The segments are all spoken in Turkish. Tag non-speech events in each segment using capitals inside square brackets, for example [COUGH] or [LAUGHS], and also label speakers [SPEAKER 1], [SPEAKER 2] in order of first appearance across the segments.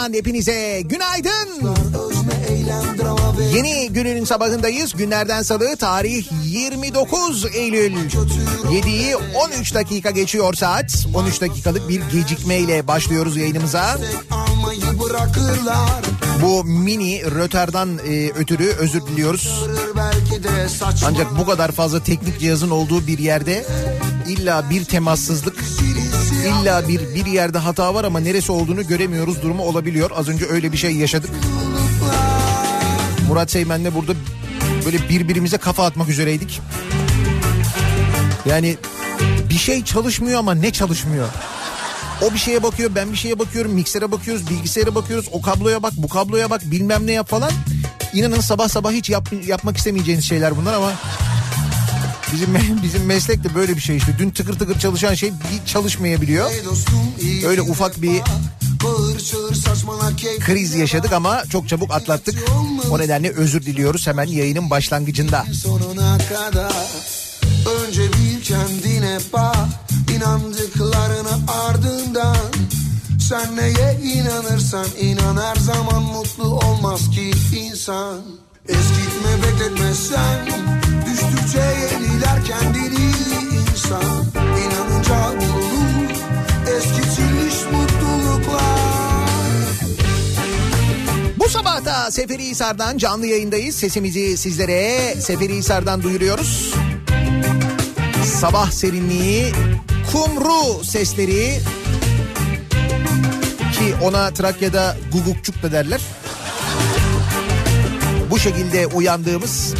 [SPEAKER 1] radyodan hepinize günaydın. Yeni günün sabahındayız. Günlerden salı tarih 29 Eylül. 7'yi 13 dakika geçiyor saat. 13 dakikalık bir gecikmeyle başlıyoruz yayınımıza. Bu mini rötardan e, ötürü özür diliyoruz. Ancak bu kadar fazla teknik cihazın olduğu bir yerde illa bir temassızlık, illa bir bir yerde hata var ama neresi olduğunu göremiyoruz durumu olabiliyor. Az önce öyle bir şey yaşadık. Murat Seymen'le burada böyle birbirimize kafa atmak üzereydik. Yani bir şey çalışmıyor ama ne çalışmıyor? O bir şeye bakıyor, ben bir şeye bakıyorum, miksere bakıyoruz, bilgisayara bakıyoruz, o kabloya bak, bu kabloya bak, bilmem ne yap falan. İnanın sabah sabah hiç yap, yapmak istemeyeceğiniz şeyler bunlar ama bizim [LAUGHS] bizim meslek de böyle bir şey işte. Dün tıkır tıkır çalışan şey bir çalışmayabiliyor.
[SPEAKER 2] Dostum,
[SPEAKER 1] Öyle ufak bir kriz yaşadık ama çok çabuk atlattık. O nedenle özür diliyoruz hemen yayının başlangıcında.
[SPEAKER 2] sonuna kadar Önce bil kendine bak inandıklarına ardından Sen neye inanırsan inan her zaman mutlu olmaz ki insan Eskitme bekletme sen Düştükçe yeniler kendini insan İnanınca bulunur eskitilmiş mutluluklar
[SPEAKER 1] Bu sabah da Seferihisar'dan canlı yayındayız. Sesimizi sizlere Seferihisar'dan duyuruyoruz. Sabah serinliği, kumru sesleri ki ona Trakya'da gugukçuk da derler. Bu şekilde uyandığımız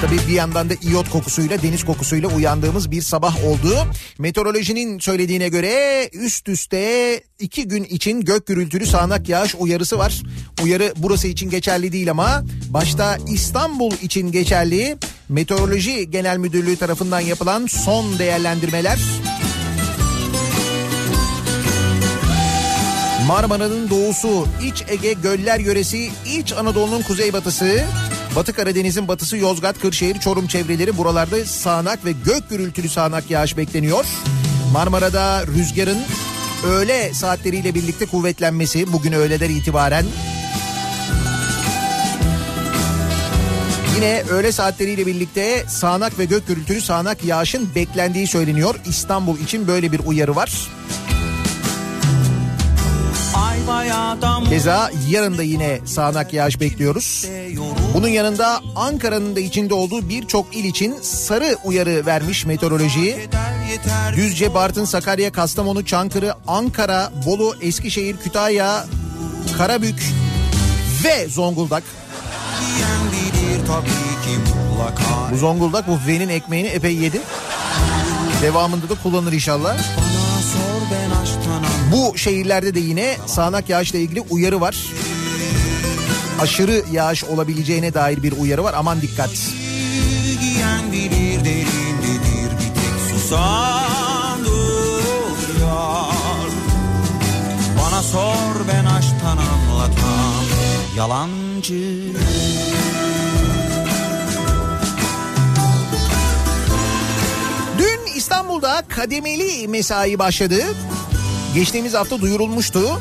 [SPEAKER 1] tabii bir yandan da iyot kokusuyla deniz kokusuyla uyandığımız bir sabah oldu. Meteorolojinin söylediğine göre üst üste iki gün için gök gürültülü sağanak yağış uyarısı var. Uyarı burası için geçerli değil ama başta İstanbul için geçerli. Meteoroloji Genel Müdürlüğü tarafından yapılan son değerlendirmeler Marmara'nın doğusu, İç Ege göller yöresi, İç Anadolu'nun kuzeybatısı, Batı Karadeniz'in batısı Yozgat, Kırşehir, Çorum çevreleri buralarda sağanak ve gök gürültülü sağanak yağış bekleniyor. Marmara'da rüzgarın öğle saatleriyle birlikte kuvvetlenmesi bugün öğleden itibaren Yine öğle saatleriyle birlikte sağanak ve gök gürültülü sağanak yağışın beklendiği söyleniyor. İstanbul için böyle bir uyarı var. Keza yarın da yine sağanak yağış bekliyoruz. Bunun yanında Ankara'nın da içinde olduğu birçok il için sarı uyarı vermiş meteoroloji. Düzce, Bartın, Sakarya, Kastamonu, Çankırı, Ankara, Bolu, Eskişehir, Kütahya, Karabük ve Zonguldak. Bu Zonguldak bu V'nin ekmeğini epey yedi. Devamında da kullanır inşallah. Bu şehirlerde de yine sağanak yağışla ilgili uyarı var. Aşırı yağış olabileceğine dair bir uyarı var. Aman dikkat.
[SPEAKER 3] Giyen bilir derindedir bir tek susan duruyor Bana sor ben aşktan anlatam yalancı
[SPEAKER 1] Dün İstanbul'da kademeli mesai başladı. Geçtiğimiz hafta duyurulmuştu.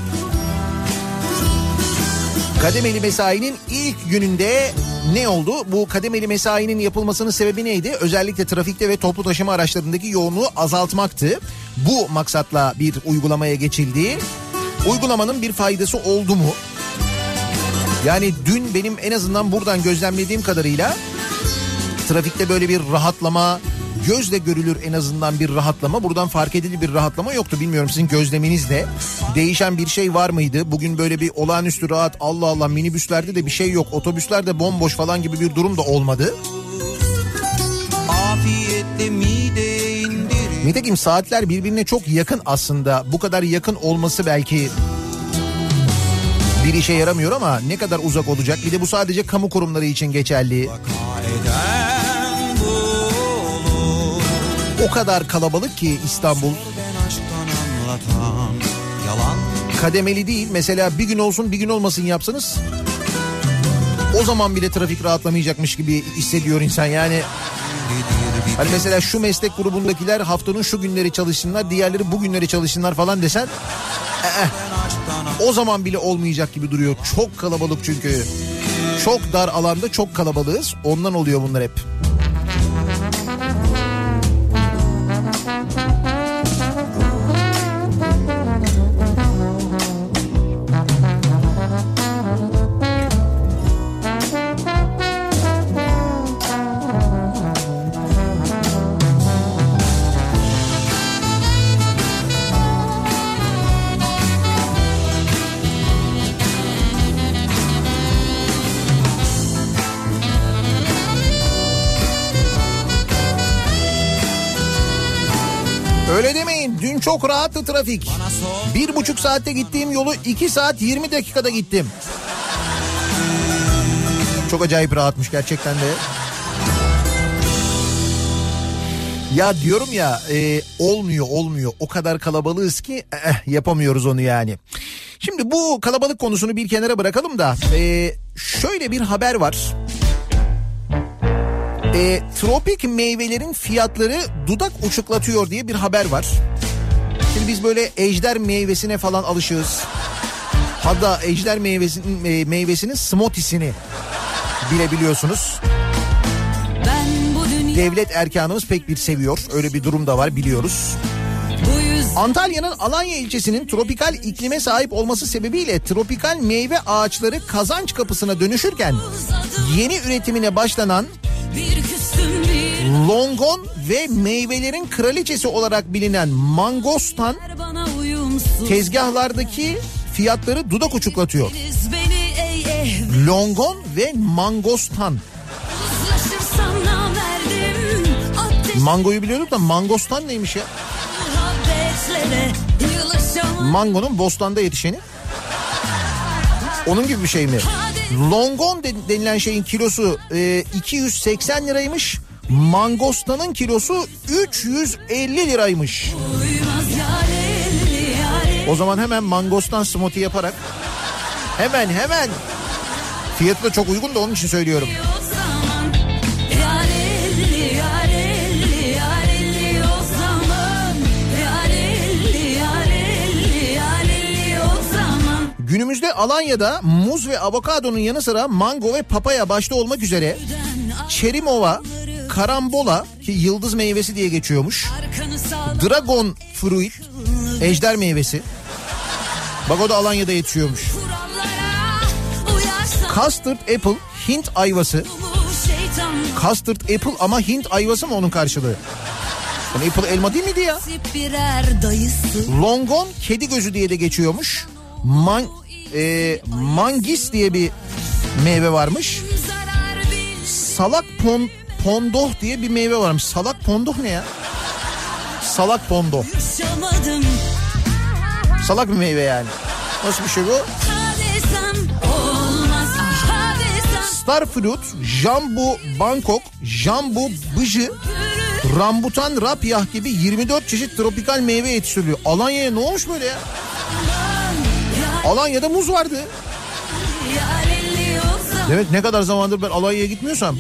[SPEAKER 1] Kademeli mesainin ilk gününde ne oldu? Bu kademeli mesainin yapılmasının sebebi neydi? Özellikle trafikte ve toplu taşıma araçlarındaki yoğunluğu azaltmaktı. Bu maksatla bir uygulamaya geçildi. Uygulamanın bir faydası oldu mu? Yani dün benim en azından buradan gözlemlediğim kadarıyla trafikte böyle bir rahatlama, gözle görülür en azından bir rahatlama. Buradan fark edilir bir rahatlama yoktu. Bilmiyorum sizin gözleminiz ne? Değişen bir şey var mıydı? Bugün böyle bir olağanüstü rahat Allah Allah minibüslerde de bir şey yok. Otobüslerde bomboş falan gibi bir durum da olmadı.
[SPEAKER 3] Afiyetle mideye indirir
[SPEAKER 1] Nitekim saatler birbirine çok yakın aslında. Bu kadar yakın olması belki bir işe yaramıyor ama ne kadar uzak olacak? Bir de bu sadece kamu kurumları için geçerli.
[SPEAKER 3] Bu olur
[SPEAKER 1] O kadar kalabalık ki İstanbul. Kademeli değil. Mesela bir gün olsun bir gün olmasın yapsanız o zaman bile trafik rahatlamayacakmış gibi hissediyor insan. Yani hani mesela şu meslek grubundakiler haftanın şu günleri çalışsınlar, diğerleri bu günleri çalışsınlar falan desen
[SPEAKER 3] ben aşktan
[SPEAKER 1] o zaman bile olmayacak gibi duruyor. Çok kalabalık çünkü. Çok dar alanda çok kalabalığız. Ondan oluyor bunlar hep. Çok rahattı trafik. Bir buçuk saatte gittiğim yolu iki saat 20 dakikada gittim. Çok acayip rahatmış gerçekten de. Ya diyorum ya e, olmuyor olmuyor o kadar kalabalığız ki eh, yapamıyoruz onu yani. Şimdi bu kalabalık konusunu bir kenara bırakalım da e, şöyle bir haber var. E, tropik meyvelerin fiyatları dudak uçuklatıyor diye bir haber var. Şimdi biz böyle ejder meyvesine falan alışığız. Hatta ejder meyvesinin, meyvesinin smoothiesini bile biliyorsunuz.
[SPEAKER 4] Ben bu dünya
[SPEAKER 1] Devlet erkanımız pek bir seviyor. Öyle bir durum da var biliyoruz. Antalya'nın Alanya ilçesinin tropikal iklime sahip olması sebebiyle tropikal meyve ağaçları kazanç kapısına dönüşürken yeni üretimine başlanan longon ve meyvelerin kraliçesi olarak bilinen mangostan tezgahlardaki fiyatları dudak uçuklatıyor.
[SPEAKER 4] Eh
[SPEAKER 1] Longon ve mangostan. Mangoyu biliyorduk da mangostan neymiş ya? Mangonun bostanda yetişeni. Onun gibi bir şey mi? Longon de- denilen şeyin kilosu e, 280 liraymış. Mangostanın kilosu 350 liraymış. O zaman hemen mangostan smoothie yaparak hemen hemen fiyatı da çok uygun da onun için söylüyorum.
[SPEAKER 4] o
[SPEAKER 1] Alanya'da muz ve avokadonun yanı sıra mango ve papaya başta olmak üzere çerimova, karambola ki yıldız meyvesi diye geçiyormuş. Dragon fruit, ejder meyvesi. Bak o da Alanya'da yetişiyormuş. Custard apple, Hint ayvası. Custard apple ama Hint ayvası mı onun karşılığı? Yani apple elma değil miydi ya? Longon kedi gözü diye de geçiyormuş. Man, e, mangis diye bir meyve varmış. Salak pon, pondoh diye bir meyve varmış. Salak pondoh ne ya? Salak pondoh. Salak bir meyve yani. Nasıl bir şey bu?
[SPEAKER 4] Ha desem olmaz ha desem
[SPEAKER 1] Star fruit, jambu Bangkok, jambu bıcı, rambutan rapyah gibi 24 çeşit tropikal meyve yetiştiriliyor. Alanya'ya ne olmuş böyle ya? Alanya'da muz vardı. Demek ne kadar zamandır ben Alanya'ya gitmiyorsam.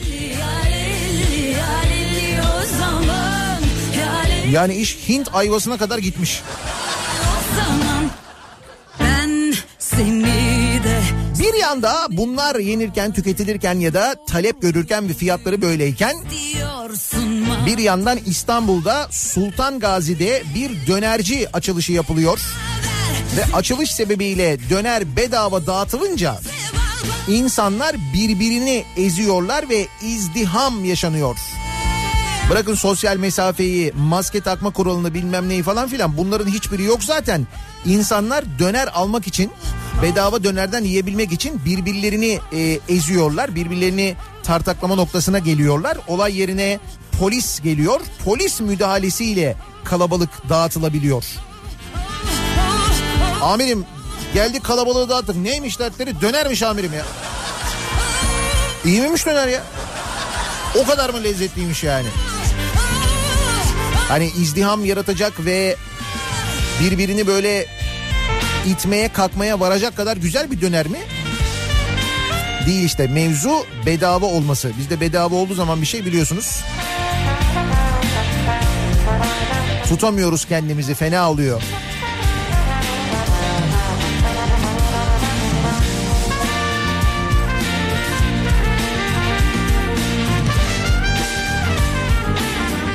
[SPEAKER 1] Yani iş Hint ayvasına kadar gitmiş. Bir yanda bunlar yenirken, tüketilirken ya da talep görürken ve fiyatları böyleyken bir yandan İstanbul'da Sultan Gazi'de bir dönerci açılışı yapılıyor. Ve açılış sebebiyle döner bedava dağıtılınca insanlar birbirini eziyorlar ve izdiham yaşanıyor. Bırakın sosyal mesafeyi, maske takma kuralını bilmem neyi falan filan bunların hiçbiri yok zaten. İnsanlar döner almak için bedava dönerden yiyebilmek için birbirlerini e, eziyorlar. Birbirlerini tartaklama noktasına geliyorlar. Olay yerine polis geliyor. Polis müdahalesiyle kalabalık dağıtılabiliyor. Amirim geldik kalabalığı dağıttık. Neymiş dertleri? Dönermiş amirim ya. İyi miymiş döner ya? O kadar mı lezzetliymiş yani? Hani izdiham yaratacak ve birbirini böyle itmeye kalkmaya varacak kadar güzel bir döner mi? Değil işte mevzu bedava olması. Bizde bedava olduğu zaman bir şey biliyorsunuz. Tutamıyoruz kendimizi fena oluyor.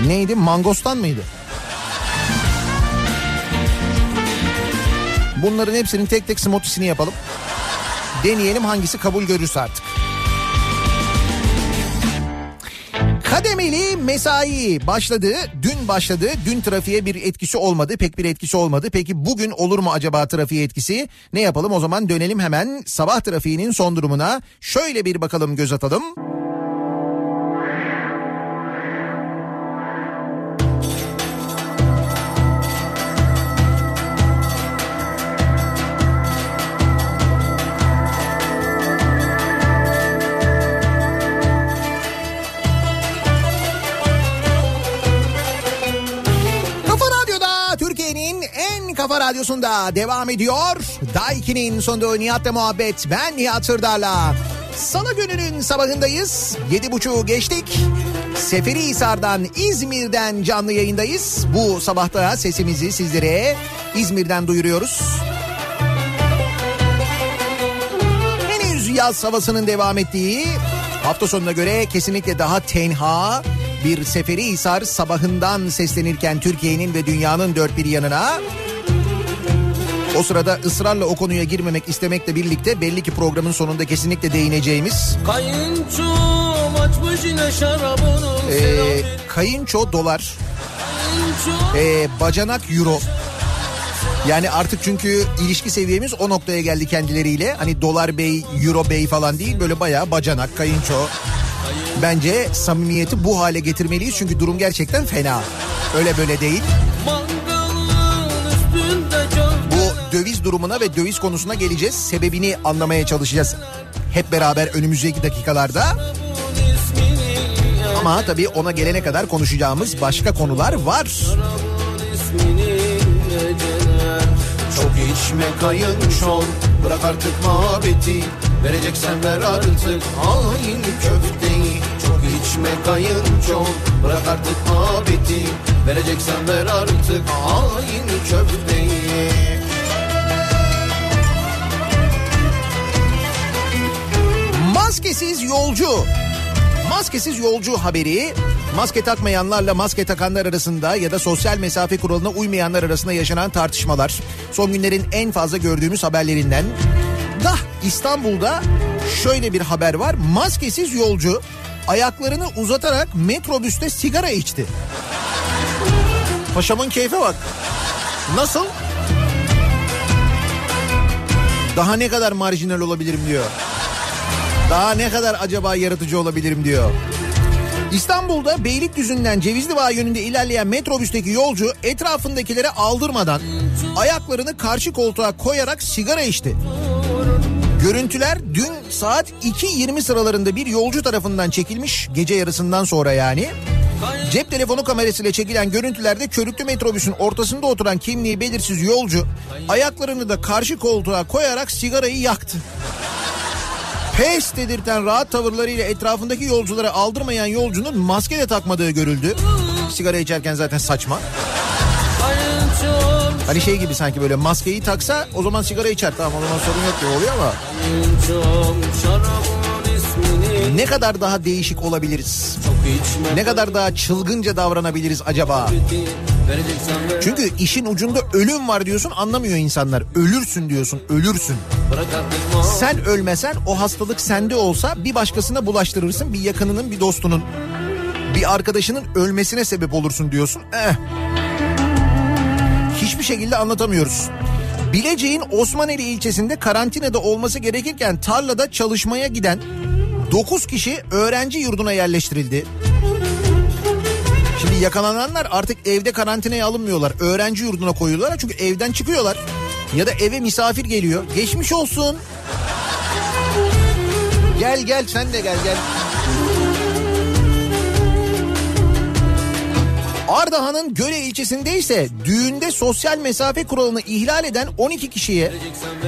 [SPEAKER 1] Neydi? Mangostan mıydı? Bunların hepsinin tek tek smoothiesini yapalım. Deneyelim hangisi kabul görürse artık. Kademeli mesai başladı. Dün başladı. Dün trafiğe bir etkisi olmadı. Pek bir etkisi olmadı. Peki bugün olur mu acaba trafiğe etkisi? Ne yapalım o zaman dönelim hemen sabah trafiğinin son durumuna. Şöyle bir bakalım göz atalım. Kafa radyosunda devam ediyor. Daiki'nin sonunda Nihat'la muhabbet. Ben Nihat Sırdar'la. Salı gününün sabahındayız. Yedi buçuğu geçtik. Seferihisar'dan İzmir'den canlı yayındayız. Bu sabahta sesimizi sizlere İzmir'den duyuruyoruz. Henüz yaz havasının devam ettiği hafta sonuna göre kesinlikle daha tenha bir Seferihisar sabahından seslenirken Türkiye'nin ve dünyanın dört bir yanına o sırada ısrarla o konuya girmemek istemekle birlikte belli ki programın sonunda kesinlikle değineceğimiz
[SPEAKER 5] Kayınçom açmış yine şarabını
[SPEAKER 1] e, kayınço dolar, e, bacanak euro. Yani artık çünkü ilişki seviyemiz o noktaya geldi kendileriyle. Hani dolar bey, euro bey falan değil böyle bayağı bacanak, kayınço. Bence samimiyeti bu hale getirmeliyiz çünkü durum gerçekten fena. Öyle böyle değil. Durumuna ve döviz konusuna geleceğiz. Sebebini anlamaya çalışacağız. Hep beraber önümüzdeki dakikalarda. Ama tabii ona gelene kadar konuşacağımız başka konular var.
[SPEAKER 2] Çok içme kayınçon Bırak artık muhabbeti Vereceksen ver artık hain köfteyi Çok içme kayınçon Bırak artık muhabbeti Vereceksen ver artık hain köfteyi
[SPEAKER 1] Maskesiz yolcu. Maskesiz yolcu haberi maske takmayanlarla maske takanlar arasında ya da sosyal mesafe kuralına uymayanlar arasında yaşanan tartışmalar. Son günlerin en fazla gördüğümüz haberlerinden. Da İstanbul'da şöyle bir haber var. Maskesiz yolcu ayaklarını uzatarak metrobüste sigara içti. Paşamın keyfe bak. Nasıl? Daha ne kadar marjinal olabilirim diyor. Daha ne kadar acaba yaratıcı olabilirim diyor. İstanbul'da Beylikdüzü'nden Cevizli Bağ yönünde ilerleyen metrobüsteki yolcu etrafındakilere aldırmadan ayaklarını karşı koltuğa koyarak sigara içti. Görüntüler dün saat 2.20 sıralarında bir yolcu tarafından çekilmiş gece yarısından sonra yani. Cep telefonu kamerasıyla çekilen görüntülerde körüklü metrobüsün ortasında oturan kimliği belirsiz yolcu ayaklarını da karşı koltuğa koyarak sigarayı yaktı. Pes dedirten rahat tavırlarıyla etrafındaki yolculara aldırmayan yolcunun maske de takmadığı görüldü. Sigara içerken zaten saçma. Hani şey gibi sanki böyle maskeyi taksa o zaman sigara içer. Tamam o zaman sorun yok gibi oluyor ama. Ne kadar daha değişik olabiliriz? Ne kadar daha çılgınca davranabiliriz acaba?
[SPEAKER 5] ver
[SPEAKER 1] Çünkü işin ucunda ölüm var diyorsun anlamıyor insanlar. Ölürsün diyorsun ölürsün. Sen ölmesen o hastalık sende olsa bir başkasına bulaştırırsın bir yakınının bir dostunun. bir arkadaşının ölmesine sebep olursun diyorsun. Eh. Hiçbir şekilde anlatamıyoruz. Bilecik'in Osmaneli ilçesinde karantinada olması gerekirken tarlada çalışmaya giden 9 kişi öğrenci yurduna yerleştirildi. Şimdi yakalananlar artık evde karantinaya alınmıyorlar. Öğrenci yurduna koyuyorlar çünkü evden çıkıyorlar. Ya da eve misafir geliyor. Geçmiş olsun. Gel gel sen de gel gel. Ardahan'ın Göle ilçesinde ise düğünde sosyal mesafe kuralını ihlal eden 12 kişiye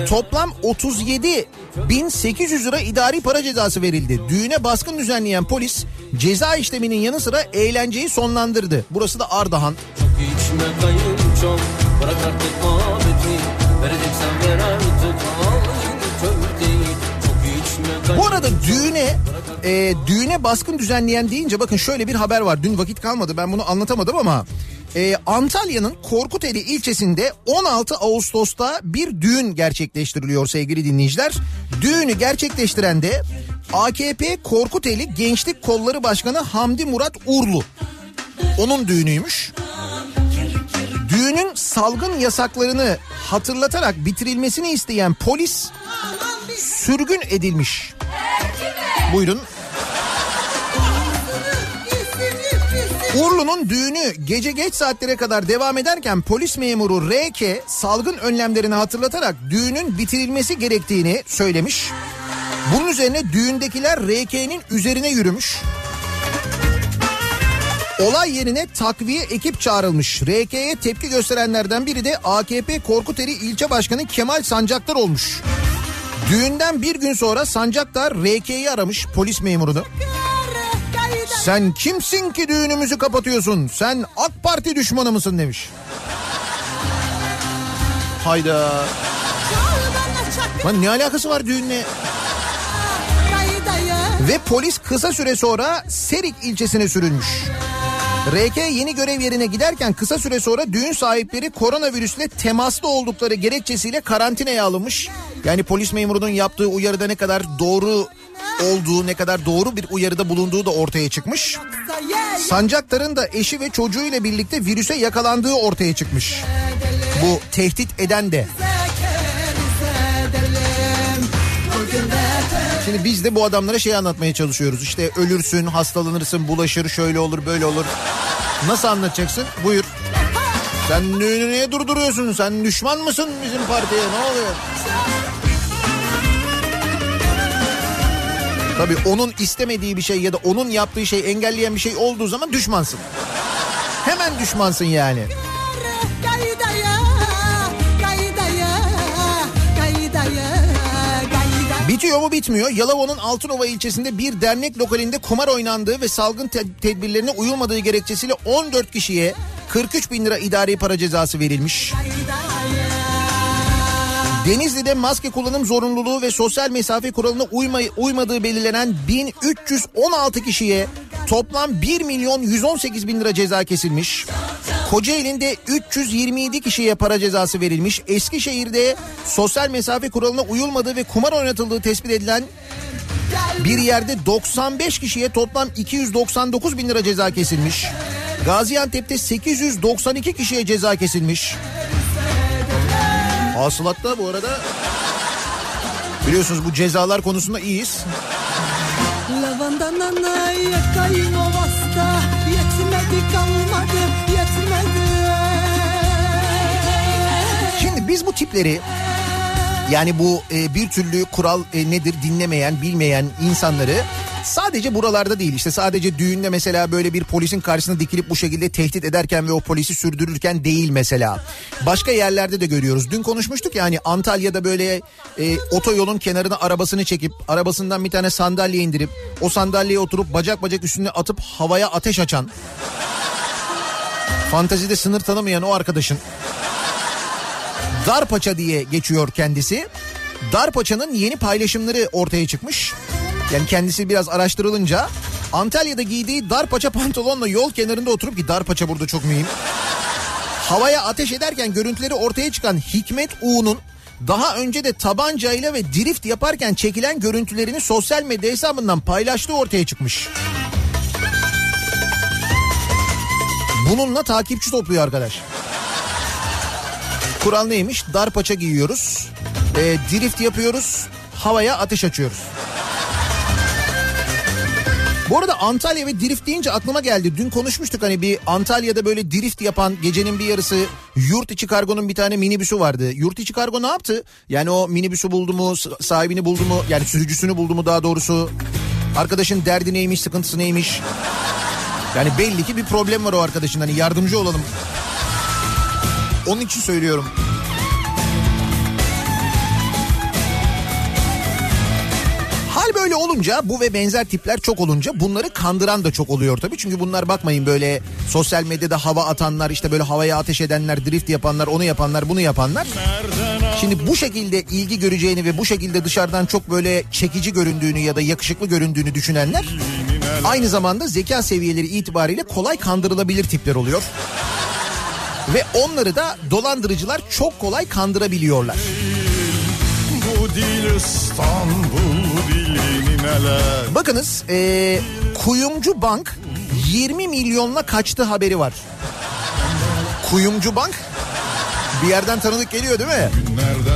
[SPEAKER 1] toplam 37 1800 lira idari para cezası verildi. Düğüne baskın düzenleyen polis ceza işleminin yanı sıra eğlenceyi sonlandırdı. Burası da Ardahan.
[SPEAKER 5] Çok içme kayınçom Bırak artık muhabbeti Vereceksen ver artık
[SPEAKER 1] Bu arada düğüne e, düğüne baskın düzenleyen deyince bakın şöyle bir haber var. Dün vakit kalmadı ben bunu anlatamadım ama e, Antalya'nın Korkuteli ilçesinde 16 Ağustos'ta bir düğün gerçekleştiriliyor sevgili dinleyiciler. Düğünü gerçekleştiren de AKP Korkuteli Gençlik Kolları Başkanı Hamdi Murat Urlu. Onun düğünüymüş. Düğünün salgın yasaklarını hatırlatarak bitirilmesini isteyen polis sürgün edilmiş. Buyurun. Urlu'nun düğünü gece geç saatlere kadar devam ederken polis memuru RK salgın önlemlerini hatırlatarak düğünün bitirilmesi gerektiğini söylemiş. Bunun üzerine düğündekiler RK'nin üzerine yürümüş. Olay yerine takviye ekip çağrılmış. RK'ye tepki gösterenlerden biri de AKP Korkuteli ilçe başkanı Kemal Sancaktar olmuş. Düğünden bir gün sonra Sancaktar RK'yi aramış polis memurunu. Sen kimsin ki düğünümüzü kapatıyorsun? Sen AK Parti düşmanı mısın demiş. Hayda. Lan ne alakası var düğünle? Ve polis kısa süre sonra Serik ilçesine sürülmüş. RK yeni görev yerine giderken kısa süre sonra düğün sahipleri koronavirüsle temaslı oldukları gerekçesiyle karantinaya alınmış. Yani polis memurunun yaptığı uyarıda ne kadar doğru olduğu ne kadar doğru bir uyarıda bulunduğu da ortaya çıkmış. Sancaktar'ın da eşi ve çocuğuyla birlikte virüse yakalandığı ortaya çıkmış. Bu tehdit eden de. Şimdi biz de bu adamlara şey anlatmaya çalışıyoruz. İşte ölürsün, hastalanırsın, bulaşır, şöyle olur, böyle olur. Nasıl anlatacaksın? Buyur. Sen niye durduruyorsun? Sen düşman mısın bizim partiye? Ne oluyor? Tabii onun istemediği bir şey ya da onun yaptığı şey engelleyen bir şey olduğu zaman düşmansın. Hemen düşmansın yani. Bitiyor mu bitmiyor. Yalova'nın Altınova ilçesinde bir dernek lokalinde kumar oynandığı ve salgın te- tedbirlerine uyulmadığı gerekçesiyle 14 kişiye 43 bin lira idari para cezası verilmiş. Denizli'de maske kullanım zorunluluğu ve sosyal mesafe kuralına uyma, uymadığı belirlenen 1316 kişiye toplam 1 milyon 118 bin lira ceza kesilmiş. Kocaeli'nde 327 kişiye para cezası verilmiş. Eskişehir'de sosyal mesafe kuralına uyulmadığı ve kumar oynatıldığı tespit edilen bir yerde 95 kişiye toplam 299 bin lira ceza kesilmiş. Gaziantep'te 892 kişiye ceza kesilmiş. Hasılatta bu arada biliyorsunuz bu cezalar konusunda iyiyiz.
[SPEAKER 6] Lavanda nanaya kaynovasta Yetmedi kalmadı yetmedi.
[SPEAKER 1] Şimdi biz bu tipleri yani bu e, bir türlü kural e, nedir dinlemeyen bilmeyen insanları sadece buralarda değil işte sadece düğünde mesela böyle bir polisin karşısına dikilip bu şekilde tehdit ederken ve o polisi sürdürürken değil mesela. Başka yerlerde de görüyoruz. Dün konuşmuştuk ya hani Antalya'da böyle e, otoyolun kenarına arabasını çekip arabasından bir tane sandalye indirip o sandalyeye oturup bacak bacak üstüne atıp havaya ateş açan fantazide sınır tanımayan o arkadaşın Darpaça diye geçiyor kendisi. Darpaça'nın yeni paylaşımları ortaya çıkmış. Yani kendisi biraz araştırılınca Antalya'da giydiği darpaça pantolonla yol kenarında oturup ki darpaça burada çok mühim. Havaya ateş ederken görüntüleri ortaya çıkan Hikmet Uğ'un daha önce de tabancayla ve drift yaparken çekilen görüntülerini sosyal medya hesabından paylaştığı ortaya çıkmış. Bununla takipçi topluyor arkadaş. Kural neymiş? Dar paça giyiyoruz. E, drift yapıyoruz. Havaya ateş açıyoruz. Bu arada Antalya ve drift deyince aklıma geldi. Dün konuşmuştuk hani bir Antalya'da böyle drift yapan gecenin bir yarısı yurt içi kargonun bir tane minibüsü vardı. Yurt içi kargo ne yaptı? Yani o minibüsü buldu mu, sahibini buldu mu, yani sürücüsünü buldu mu daha doğrusu. Arkadaşın derdi neymiş, sıkıntısı neymiş? Yani belli ki bir problem var o arkadaşın hani yardımcı olalım. Onun için söylüyorum. Böyle olunca bu ve benzer tipler çok olunca bunları kandıran da çok oluyor tabii. Çünkü bunlar bakmayın böyle sosyal medyada hava atanlar işte böyle havaya ateş edenler, drift yapanlar, onu yapanlar, bunu yapanlar. Şimdi bu şekilde ilgi göreceğini ve bu şekilde dışarıdan çok böyle çekici göründüğünü ya da yakışıklı göründüğünü düşünenler aynı zamanda zeka seviyeleri itibariyle kolay kandırılabilir tipler oluyor. Ve onları da dolandırıcılar çok kolay kandırabiliyorlar.
[SPEAKER 7] Bu dil İstanbul
[SPEAKER 1] Bakınız ee, Kuyumcu Bank 20 milyonla kaçtı haberi var. Kuyumcu Bank bir yerden tanıdık geliyor değil mi?
[SPEAKER 7] Nereden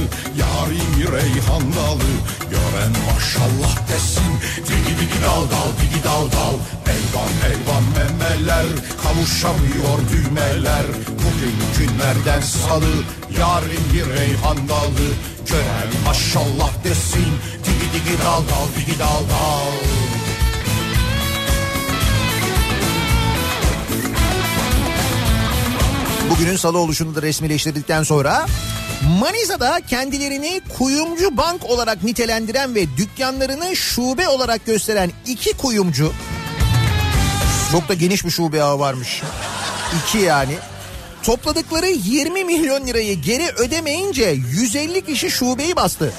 [SPEAKER 7] salı yarim reyhan dalı. Gören maşallah desin. Digi digi dal dal digi dal dal. Elvan elvan memeler Kavuşamıyor düğmeler. Bugün günlerden salı Yarim bir reyhan dalı. Gören maşallah desin. Digi digi dal dal digi dal dal.
[SPEAKER 1] Bugünün salı oluşunu da resmileştirdikten sonra Manisa'da kendilerini kuyumcu bank olarak nitelendiren ve dükkanlarını şube olarak gösteren iki kuyumcu çok da geniş bir şube ağı varmış. İki yani. Topladıkları 20 milyon lirayı geri ödemeyince 150 kişi şubeyi bastı.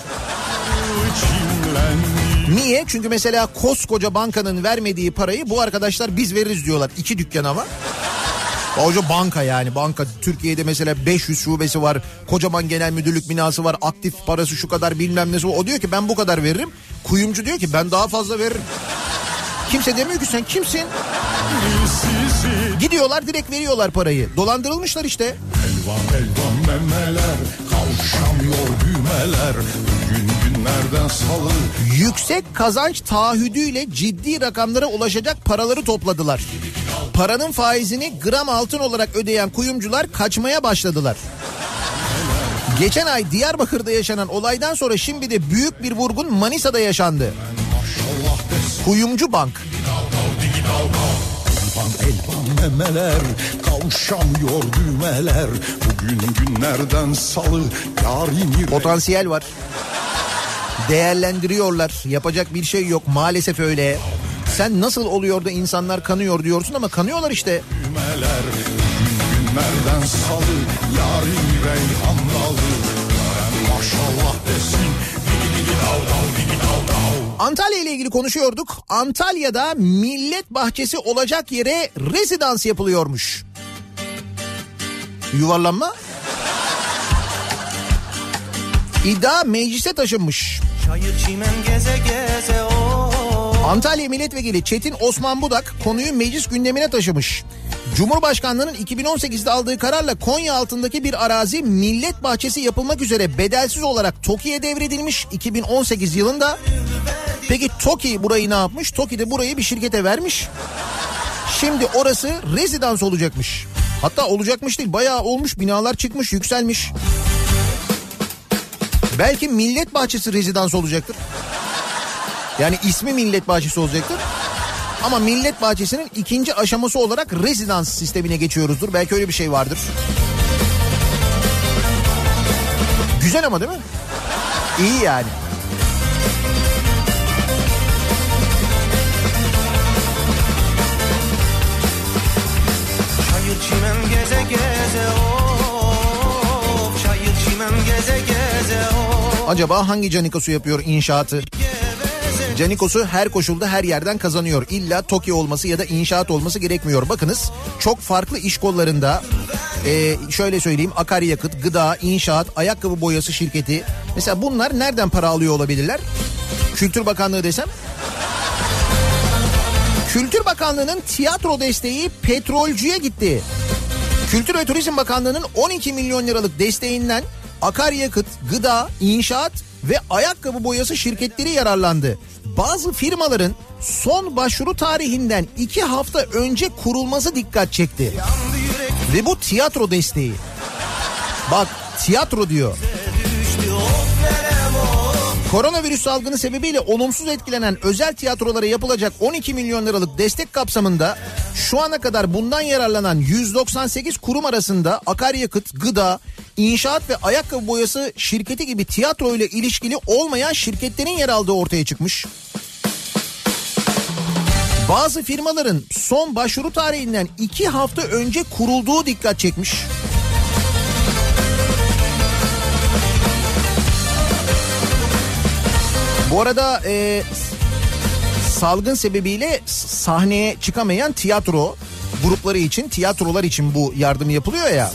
[SPEAKER 1] Niye? Çünkü mesela koskoca bankanın vermediği parayı bu arkadaşlar biz veririz diyorlar. iki dükkan ama. Koca banka yani banka Türkiye'de mesela 500 şubesi var. Kocaman genel müdürlük binası var. Aktif parası şu kadar bilmem nesi. O diyor ki ben bu kadar veririm. Kuyumcu diyor ki ben daha fazla veririm. Kimse demiyor ki sen kimsin? Gidiyorlar direkt veriyorlar parayı. Dolandırılmışlar işte.
[SPEAKER 7] Elvan elvan memeler Kavuşamıyor düğmeler Bugün
[SPEAKER 1] Yüksek kazanç taahhüdüyle ciddi rakamlara ulaşacak paraları topladılar. Paranın faizini gram altın olarak ödeyen kuyumcular kaçmaya başladılar. Geçen ay Diyarbakır'da yaşanan olaydan sonra şimdi de büyük bir vurgun Manisa'da yaşandı. Kuyumcu Bank.
[SPEAKER 7] Elvan memeler Kavuşamıyor düğmeler Bugün günlerden salı Yarim
[SPEAKER 1] Potansiyel var. Değerlendiriyorlar. Yapacak bir şey yok. Maalesef öyle. Sen nasıl oluyor da insanlar kanıyor diyorsun ama kanıyorlar işte.
[SPEAKER 7] düğmeler günlerden salı Yarim reyhan dalı Gören maşallah desin Digi digi dav dav digi dav dav
[SPEAKER 1] Antalya ile ilgili konuşuyorduk. Antalya'da millet bahçesi olacak yere rezidans yapılıyormuş. Yuvarlanma. İddia meclise taşınmış.
[SPEAKER 8] Çayır çimen geze geze o
[SPEAKER 1] Antalya Milletvekili Çetin Osman Budak konuyu meclis gündemine taşımış. Cumhurbaşkanlığının 2018'de aldığı kararla Konya altındaki bir arazi millet bahçesi yapılmak üzere bedelsiz olarak TOKİ'ye devredilmiş 2018 yılında. Peki TOKİ burayı ne yapmış? TOKİ de burayı bir şirkete vermiş. Şimdi orası rezidans olacakmış. Hatta olacakmış değil bayağı olmuş binalar çıkmış yükselmiş. Belki millet bahçesi rezidans olacaktır. Yani ismi millet bahçesi olacaktır. Ama millet bahçesinin ikinci aşaması olarak rezidans sistemine geçiyoruzdur. Belki öyle bir şey vardır. Güzel ama değil mi? İyi yani.
[SPEAKER 8] Çayır çimen geze geze o Çayır çimen geze geze
[SPEAKER 1] Acaba hangi Canikosu yapıyor inşaatı? Canikosu her koşulda her yerden kazanıyor. İlla TOKİ olması ya da inşaat olması gerekmiyor. Bakınız çok farklı iş kollarında e, şöyle söyleyeyim akaryakıt, gıda, inşaat, ayakkabı boyası şirketi. Mesela bunlar nereden para alıyor olabilirler? Kültür Bakanlığı desem? Kültür Bakanlığı'nın tiyatro desteği petrolcüye gitti. Kültür ve Turizm Bakanlığı'nın 12 milyon liralık desteğinden akaryakıt, gıda, inşaat ve ayakkabı boyası şirketleri yararlandı. Bazı firmaların son başvuru tarihinden iki hafta önce kurulması dikkat çekti. Ve bu tiyatro desteği. Bak tiyatro diyor. Koronavirüs salgını sebebiyle olumsuz etkilenen özel tiyatrolara yapılacak 12 milyon liralık destek kapsamında şu ana kadar bundan yararlanan 198 kurum arasında akaryakıt, gıda, inşaat ve ayakkabı boyası şirketi gibi tiyatro ile ilişkili olmayan şirketlerin yer aldığı ortaya çıkmış. Bazı firmaların son başvuru tarihinden iki hafta önce kurulduğu dikkat çekmiş. Bu arada e, salgın sebebiyle sahneye çıkamayan tiyatro grupları için, tiyatrolar için bu yardım yapılıyor ya.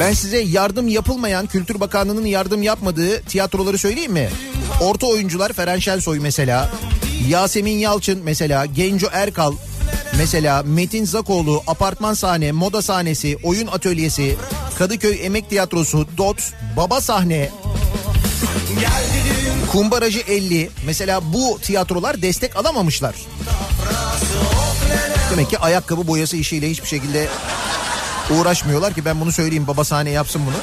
[SPEAKER 1] Ben size yardım yapılmayan, Kültür Bakanlığı'nın yardım yapmadığı tiyatroları söyleyeyim mi? Orta oyuncular Feren Şensoy mesela, Yasemin Yalçın mesela, Genco Erkal mesela, Metin Zakoğlu, Apartman Sahne, Moda Sahnesi, Oyun Atölyesi, Kadıköy Emek Tiyatrosu, DOT, Baba Sahne, Kumbaracı 50 mesela bu tiyatrolar destek alamamışlar. Demek ki ayakkabı boyası işiyle hiçbir şekilde uğraşmıyorlar ki ben bunu söyleyeyim baba sahne yapsın bunu.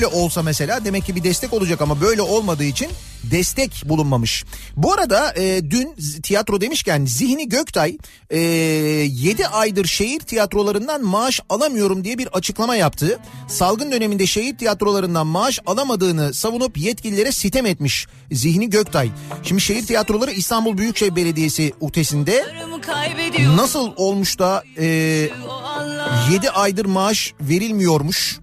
[SPEAKER 1] Öyle olsa mesela demek ki bir destek olacak ama böyle olmadığı için destek bulunmamış. Bu arada e, dün tiyatro demişken Zihni Göktay e, 7 aydır şehir tiyatrolarından maaş alamıyorum diye bir açıklama yaptı. Salgın döneminde şehir tiyatrolarından maaş alamadığını savunup yetkililere sitem etmiş Zihni Göktay. Şimdi şehir tiyatroları İstanbul Büyükşehir Belediyesi utesinde nasıl olmuş da e, 7 aydır maaş verilmiyormuş.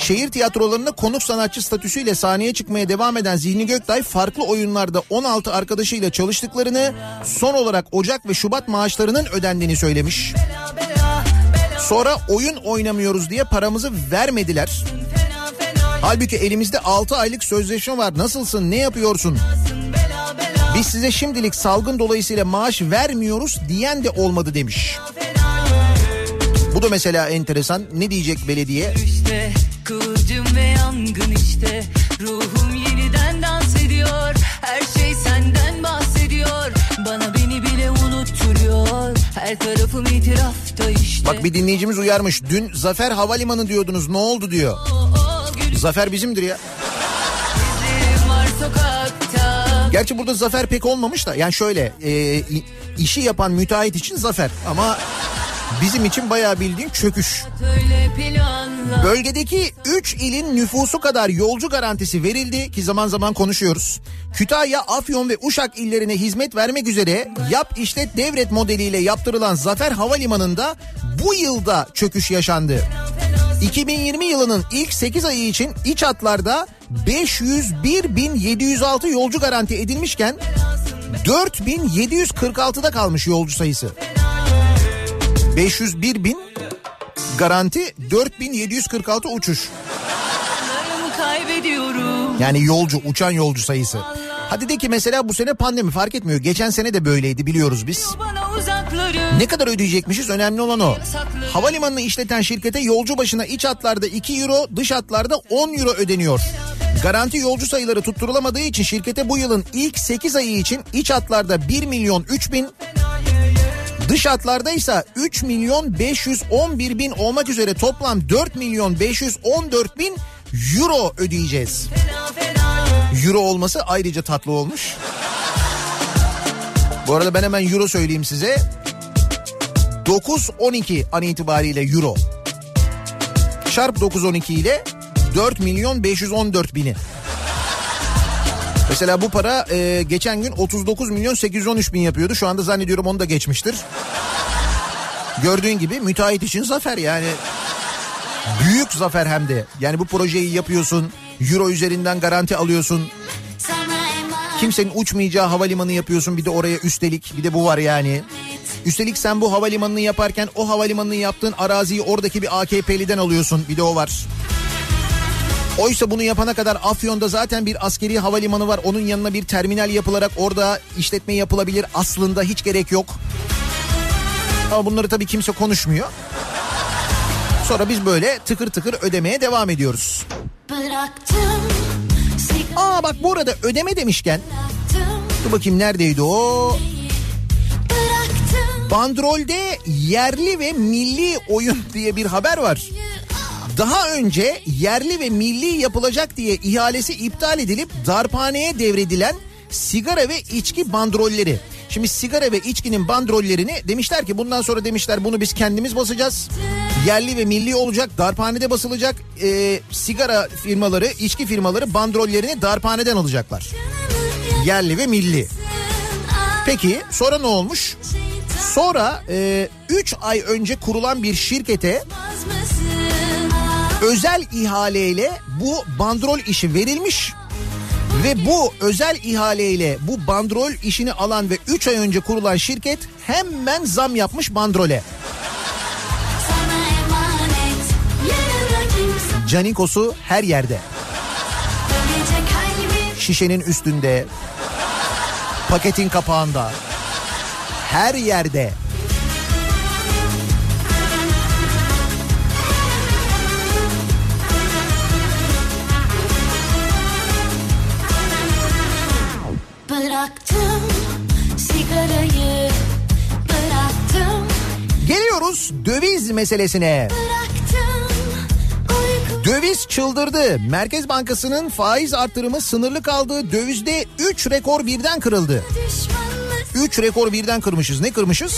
[SPEAKER 1] Şehir tiyatrolarında konuk sanatçı statüsüyle sahneye çıkmaya devam eden Zihni Göktay farklı oyunlarda 16 arkadaşıyla çalıştıklarını son olarak Ocak ve Şubat maaşlarının ödendiğini söylemiş. Sonra oyun oynamıyoruz diye paramızı vermediler. Halbuki elimizde 6 aylık sözleşme var. Nasılsın? Ne yapıyorsun? Biz size şimdilik salgın dolayısıyla maaş vermiyoruz diyen de olmadı demiş. Bu da mesela enteresan. Ne diyecek belediye?
[SPEAKER 4] İşte kıvılcım ve yangın işte Ruhum yeniden dans ediyor Her şey senden bahsediyor Bana beni bile unutturuyor Her tarafım itirafta işte
[SPEAKER 1] Bak bir dinleyicimiz uyarmış. Dün Zafer Havalimanı diyordunuz. Ne oldu diyor.
[SPEAKER 4] O, o gülüşlerim
[SPEAKER 1] Zafer bizimdir ya. Gerçi burada Zafer pek olmamış da. Yani şöyle e, işi yapan müteahhit için Zafer. Ama bizim için bayağı bildiğin çöküş. Bölgedeki 3 ilin nüfusu kadar yolcu garantisi verildi ki zaman zaman konuşuyoruz. Kütahya, Afyon ve Uşak illerine hizmet vermek üzere yap işlet devret modeliyle yaptırılan Zafer Havalimanı'nda bu yılda çöküş yaşandı. 2020 yılının ilk 8 ayı için iç hatlarda 501.706 yolcu garanti edilmişken 4746'da kalmış yolcu sayısı. 501 bin garanti 4746 uçuş. Yani yolcu uçan yolcu sayısı. Hadi de ki mesela bu sene pandemi fark etmiyor. Geçen sene de böyleydi biliyoruz biz. Ne kadar ödeyecekmişiz önemli olan o. Havalimanını işleten şirkete yolcu başına iç hatlarda 2 euro dış hatlarda 10 euro ödeniyor. Garanti yolcu sayıları tutturulamadığı için şirkete bu yılın ilk 8 ayı için iç hatlarda 1 milyon 3 bin Dış hatlarda ise 3 milyon 511 bin olmak üzere toplam 4 milyon 514 bin euro ödeyeceğiz. Euro olması ayrıca tatlı olmuş. Bu arada ben hemen euro söyleyeyim size. 9.12 an itibariyle euro. Çarp 9.12 ile 4 milyon 514 bini. Mesela bu para e, geçen gün 39 milyon 813 bin yapıyordu. Şu anda zannediyorum onu da geçmiştir. Gördüğün gibi müteahhit için zafer yani. Büyük zafer hem de. Yani bu projeyi yapıyorsun. Euro üzerinden garanti alıyorsun. Kimsenin uçmayacağı havalimanı yapıyorsun bir de oraya üstelik. Bir de bu var yani. Üstelik sen bu havalimanını yaparken o havalimanını yaptığın araziyi oradaki bir AKP'liden alıyorsun. Bir de o var. Oysa bunu yapana kadar Afyon'da zaten bir askeri havalimanı var. Onun yanına bir terminal yapılarak orada işletme yapılabilir. Aslında hiç gerek yok. Ama bunları tabii kimse konuşmuyor. Sonra biz böyle tıkır tıkır ödemeye devam ediyoruz.
[SPEAKER 9] Bıraktım,
[SPEAKER 1] Aa bak bu arada ödeme demişken dur bakayım neredeydi o? Bandrolde yerli ve milli oyun diye bir haber var. Daha önce yerli ve milli yapılacak diye ihalesi iptal edilip darphaneye devredilen sigara ve içki bandrolleri. Şimdi sigara ve içkinin bandrollerini demişler ki bundan sonra demişler bunu biz kendimiz basacağız. Yerli ve milli olacak darphanede basılacak Ee, sigara firmaları içki firmaları bandrollerini darphaneden alacaklar. Yerli ve milli. Peki sonra ne olmuş? Sonra 3 ay önce kurulan bir şirkete özel ihaleyle bu bandrol işi verilmiş ve bu özel ihaleyle bu bandrol işini alan ve 3 ay önce kurulan şirket hemen zam yapmış bandrole. Canikos'u her yerde. Şişenin üstünde, paketin kapağında, her yerde. Döviz meselesine. Döviz çıldırdı. Merkez Bankası'nın faiz artırımı sınırlı kaldı. Dövizde 3 rekor birden kırıldı.
[SPEAKER 9] düşmanlık
[SPEAKER 1] 3 rekor birden kırmışız. Ne kırmışız?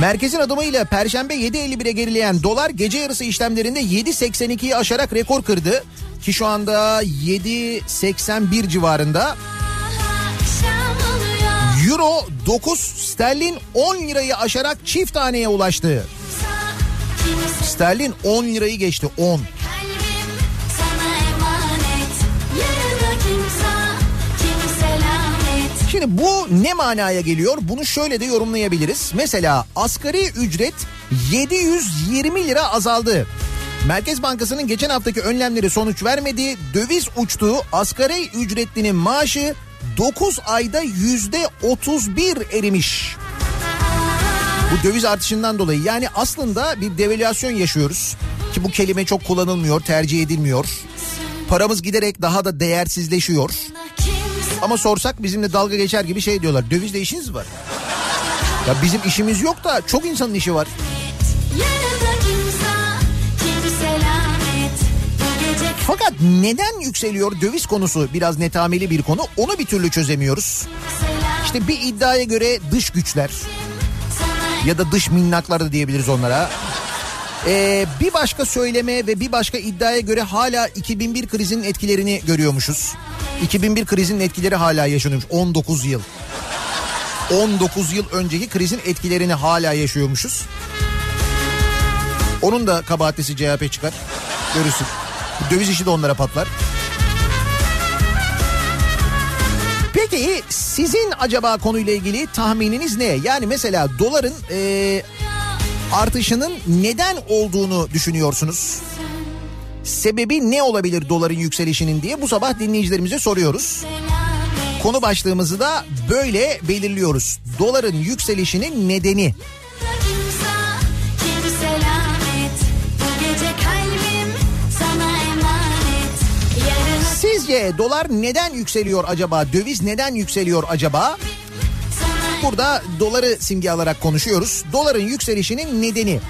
[SPEAKER 1] Merkezin adımıyla Perşembe 7.51'e gerileyen dolar gece yarısı işlemlerinde 7.82'yi aşarak rekor kırdı. Ki şu anda 7.81 civarında. Euro 9, sterlin 10 lirayı aşarak çift taneye ulaştı. Sterlin 10 lirayı geçti 10.
[SPEAKER 9] kalbim sana emanet Yanına kimse kimse lanet
[SPEAKER 1] Şimdi bu ne manaya geliyor? Bunu şöyle de yorumlayabiliriz. Mesela asgari ücret 720 lira azaldı. Merkez Bankası'nın geçen haftaki önlemleri sonuç vermedi. Döviz uçtu. Asgari ücretlinin maaşı 9 ayda yüzde 31 erimiş. Bu döviz artışından dolayı yani aslında bir devalüasyon yaşıyoruz. Ki bu kelime çok kullanılmıyor, tercih edilmiyor. Paramız giderek daha da değersizleşiyor. Ama sorsak bizimle dalga geçer gibi şey diyorlar. Dövizle işiniz var. Ya bizim işimiz yok da çok insanın işi var. Fakat neden yükseliyor döviz konusu biraz netameli bir konu. Onu bir türlü çözemiyoruz. İşte bir iddiaya göre dış güçler ya da dış minnaklar da diyebiliriz onlara. Ee, bir başka söyleme ve bir başka iddiaya göre hala 2001 krizinin etkilerini görüyormuşuz. 2001 krizinin etkileri hala yaşanıyormuş 19 yıl. 19 yıl önceki krizin etkilerini hala yaşıyormuşuz. Onun da kabahatlisi CHP çıkar. Görürsün. Döviz işi de onlara patlar. Peki sizin acaba konuyla ilgili tahmininiz ne? Yani mesela doların eee, artışının neden olduğunu düşünüyorsunuz? Sebebi ne olabilir doların yükselişinin diye bu sabah dinleyicilerimize soruyoruz. Konu başlığımızı da böyle belirliyoruz. Doların yükselişinin nedeni. Sizce dolar neden yükseliyor acaba? Döviz neden yükseliyor acaba? Burada doları simge alarak konuşuyoruz. Doların yükselişinin nedeni.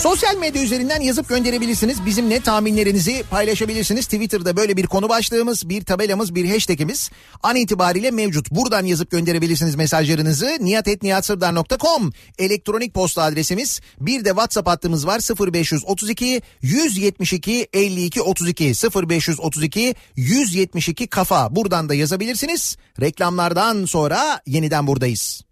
[SPEAKER 1] Sosyal medya üzerinden yazıp gönderebilirsiniz. Bizimle tahminlerinizi paylaşabilirsiniz. Twitter'da böyle bir konu başlığımız, bir tabelamız, bir hashtagimiz an itibariyle mevcut. Buradan yazıp gönderebilirsiniz mesajlarınızı. niyatetniyatsırdar.com elektronik posta adresimiz. Bir de WhatsApp hattımız var 0532 172 52 32 0532 172 kafa. Buradan da yazabilirsiniz. Reklamlardan sonra yeniden buradayız.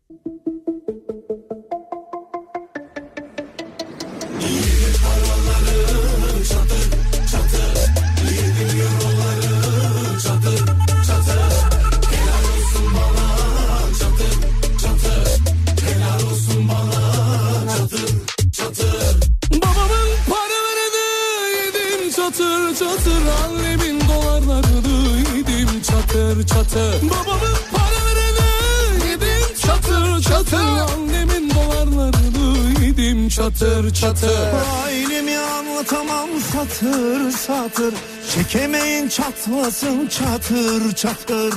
[SPEAKER 6] Annemin dolarlarını yedim çatır çatır. Babamın paralarını yedim çatır çatır. Annemin dolarlarını yedim çatır çatır.
[SPEAKER 8] Ailemi anlatamam satır satır. Çekemeyin çatlasın çatır çatır.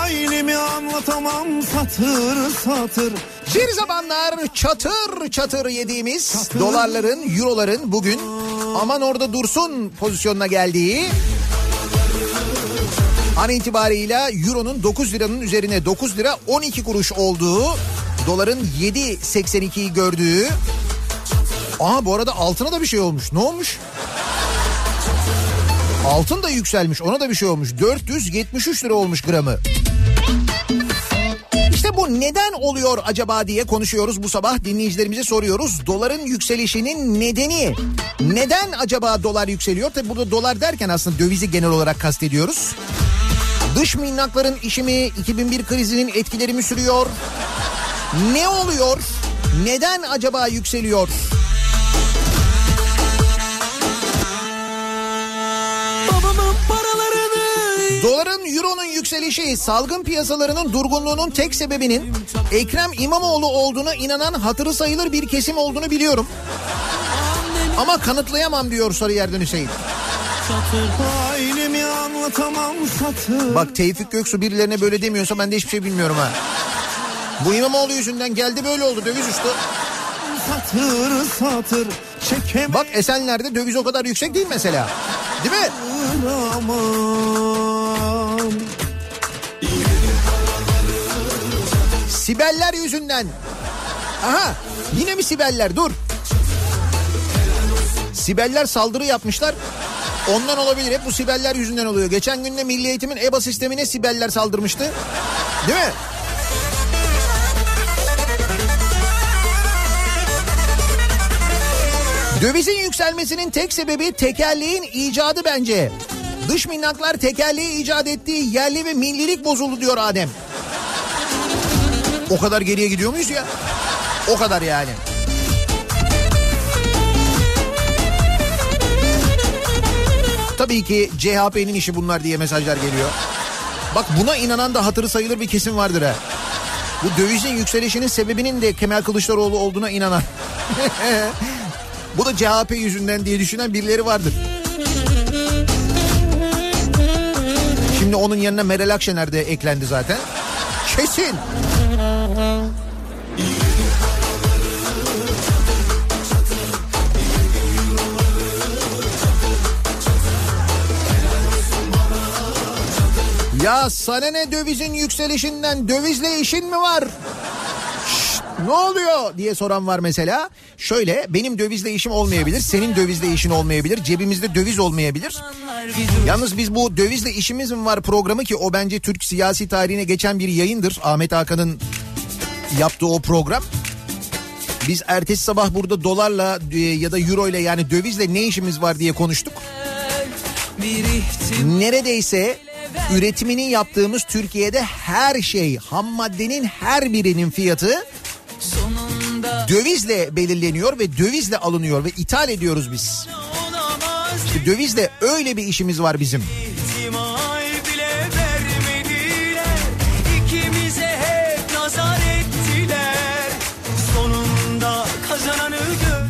[SPEAKER 8] Ailemi anlatamam satır satır.
[SPEAKER 1] Bir zamanlar çatır çatır yediğimiz dolarların, euroların bugün aman orada dursun pozisyonuna geldiği an itibarıyla euronun 9 liranın üzerine 9 lira 12 kuruş olduğu doların 7.82'yi gördüğü Aa bu arada altına da bir şey olmuş. Ne olmuş? Altın da yükselmiş. Ona da bir şey olmuş. 473 lira olmuş gramı. İşte bu neden oluyor acaba diye konuşuyoruz bu sabah dinleyicilerimize soruyoruz. Doların yükselişinin nedeni neden acaba dolar yükseliyor? Tabi burada dolar derken aslında dövizi genel olarak kastediyoruz. Dış minnakların işi mi 2001 krizinin etkileri mi sürüyor? Ne oluyor? Neden acaba yükseliyor? Doların, euronun yükselişi, salgın piyasalarının durgunluğunun tek sebebinin Ekrem İmamoğlu olduğuna inanan hatırı sayılır bir kesim olduğunu biliyorum. Ama kanıtlayamam diyor Sarıyer'den Hüseyin.
[SPEAKER 8] Satır
[SPEAKER 1] Bak Tevfik Göksu birilerine böyle demiyorsa ben de hiçbir şey bilmiyorum ha. Bu İmamoğlu yüzünden geldi böyle oldu döviz uçtu.
[SPEAKER 8] satır satır Çekemeyin
[SPEAKER 1] Bak Esenler'de döviz o kadar yüksek değil mesela. Değil mi?
[SPEAKER 8] aman
[SPEAKER 1] Sibeller yüzünden. Aha yine mi Sibeller dur. Sibeller saldırı yapmışlar. Ondan olabilir. Hep bu Sibeller yüzünden oluyor. Geçen gün de Milli Eğitim'in EBA sistemine Sibeller saldırmıştı. Değil mi? Dövizin yükselmesinin tek sebebi tekerleğin icadı bence. Dış minnaklar tekerleği icat ettiği yerli ve millilik bozuldu diyor Adem. O kadar geriye gidiyor muyuz ya? O kadar yani. Tabii ki CHP'nin işi bunlar diye mesajlar geliyor. Bak buna inanan da hatırı sayılır bir kesim vardır ha. Bu dövizin yükselişinin sebebinin de Kemal Kılıçdaroğlu olduğuna inanan. [LAUGHS] Bu da CHP yüzünden diye düşünen birileri vardır. Şimdi onun yanına Meral Akşener de eklendi zaten. Kesin. Ya sana ne dövizin yükselişinden dövizle işin mi var? Şşt, ne oluyor diye soran var mesela. Şöyle benim dövizle işim olmayabilir, senin dövizle işin olmayabilir, cebimizde döviz olmayabilir. Yalnız biz bu dövizle işimiz mi var programı ki o bence Türk siyasi tarihine geçen bir yayındır. Ahmet Hakan'ın yaptığı o program. Biz ertesi sabah burada dolarla e, ya da euro ile yani dövizle ne işimiz var diye konuştuk. Neredeyse üretimini yaptığımız Türkiye'de her şey ham maddenin her birinin fiyatı dövizle belirleniyor ve dövizle alınıyor ve ithal ediyoruz biz. İşte dövizle öyle bir işimiz var bizim.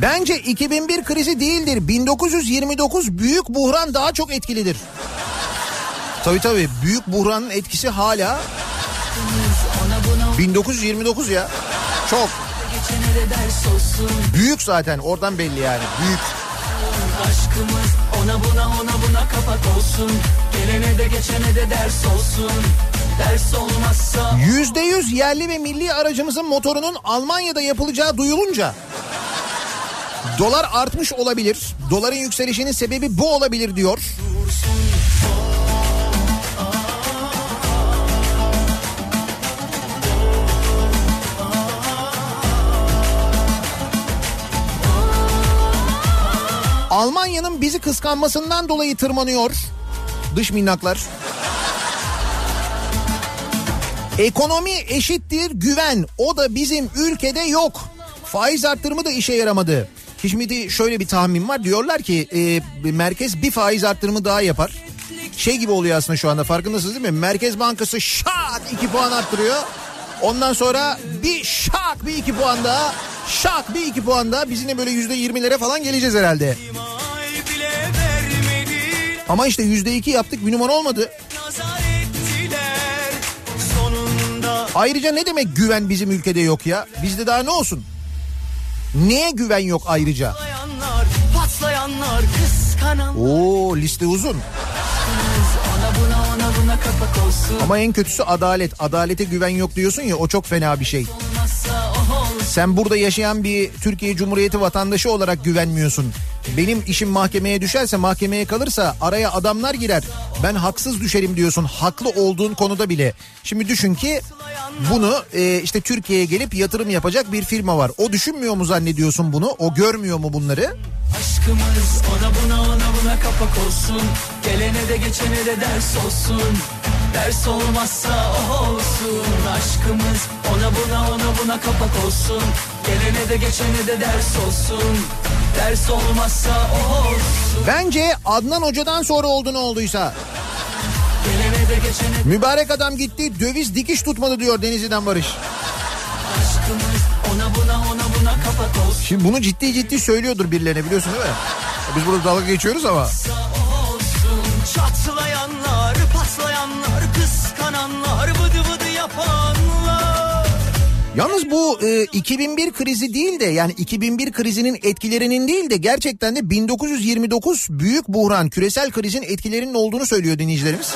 [SPEAKER 1] Bence 2001 krizi değildir. 1929 büyük buhran daha çok etkilidir. Tabii tabii büyük buhranın etkisi hala
[SPEAKER 4] Ona buna
[SPEAKER 1] 1929 ya. Çok büyük zaten oradan belli yani büyük.
[SPEAKER 4] Aşkımız ona buna ona buna kapak olsun Gelene de geçene de ders olsun olmazsa
[SPEAKER 1] %100 yerli ve milli aracımızın motorunun Almanya'da yapılacağı duyulunca dolar artmış olabilir. Doların yükselişinin sebebi bu olabilir diyor. Almanya'nın bizi kıskanmasından dolayı tırmanıyor dış minnaklar. Ekonomi eşittir güven. O da bizim ülkede yok. Faiz arttırımı da işe yaramadı. Şimdi şöyle bir tahmin var. Diyorlar ki e, merkez bir faiz arttırımı daha yapar. Şey gibi oluyor aslında şu anda farkındasınız değil mi? Merkez Bankası şak 2 puan arttırıyor. Ondan sonra bir şak bir iki puan daha şak bir iki puan daha biz yine böyle yüzde yirmilere falan geleceğiz herhalde. Ama işte yüzde iki yaptık bir numara olmadı. Ayrıca ne demek güven bizim ülkede yok ya? Bizde daha ne olsun? Neye güven yok ayrıca?
[SPEAKER 6] patlayanlar Patlayanlar
[SPEAKER 1] Oo liste uzun. Ama en kötüsü adalet. Adalete güven yok diyorsun ya o çok fena bir şey.
[SPEAKER 4] Olmazsa o olsun
[SPEAKER 1] Sen burada yaşayan bir Türkiye Cumhuriyeti vatandaşı olarak güvenmiyorsun. Benim işim mahkemeye düşerse mahkemeye kalırsa araya adamlar girer. Ben haksız düşerim diyorsun haklı olduğun konuda bile. Şimdi düşün ki bunu e, işte Türkiye'ye gelip yatırım yapacak bir firma var. O düşünmüyor mu zannediyorsun bunu? O görmüyor mu bunları?
[SPEAKER 4] Aşkımız ona buna ona buna kapak olsun Gelene de geçene de ders olsun Ders olmazsa o olsun Aşkımız ona buna ona buna kapak olsun Gelene de geçene de ders olsun Ders olmazsa o olsun
[SPEAKER 1] Bence Adnan Hoca'dan sonra oldu ne olduysa.
[SPEAKER 4] De geçene
[SPEAKER 1] Mübarek adam gitti döviz dikiş tutmadı diyor Denizli'den Barış.
[SPEAKER 4] aşkımız Ona buna ona buna kapak olsun
[SPEAKER 1] Şimdi bunu ciddi ciddi söylüyordur birilerine biliyorsun değil mi? Biz burada dalga geçiyoruz ama.
[SPEAKER 6] o olsun patlayanlar Kıskananlar vıdı vıdı yapanlar
[SPEAKER 1] Yalnız bu e, 2001 krizi değil de yani 2001 krizinin etkilerinin değil de gerçekten de 1929 büyük buhran küresel krizin etkilerinin olduğunu söylüyor dinleyicilerimiz.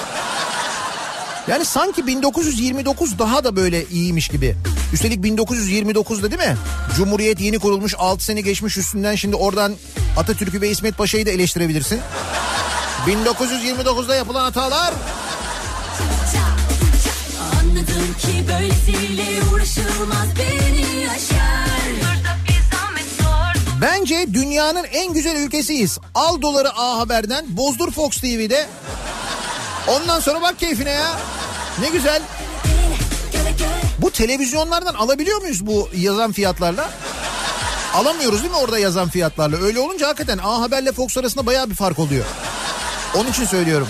[SPEAKER 1] Yani sanki 1929 daha da böyle iyiymiş gibi. Üstelik 1929'da değil mi? Cumhuriyet yeni kurulmuş 6 sene geçmiş üstünden şimdi oradan Atatürk'ü ve İsmet Paşa'yı da eleştirebilirsin. 1929'da yapılan hatalar Bence dünyanın en güzel ülkesiyiz. Al doları A Haber'den, bozdur Fox TV'de. Ondan sonra bak keyfine ya. Ne güzel. Bu televizyonlardan alabiliyor muyuz bu yazan fiyatlarla? Alamıyoruz değil mi orada yazan fiyatlarla? Öyle olunca hakikaten A Haber'le Fox arasında baya bir fark oluyor. Onun için söylüyorum.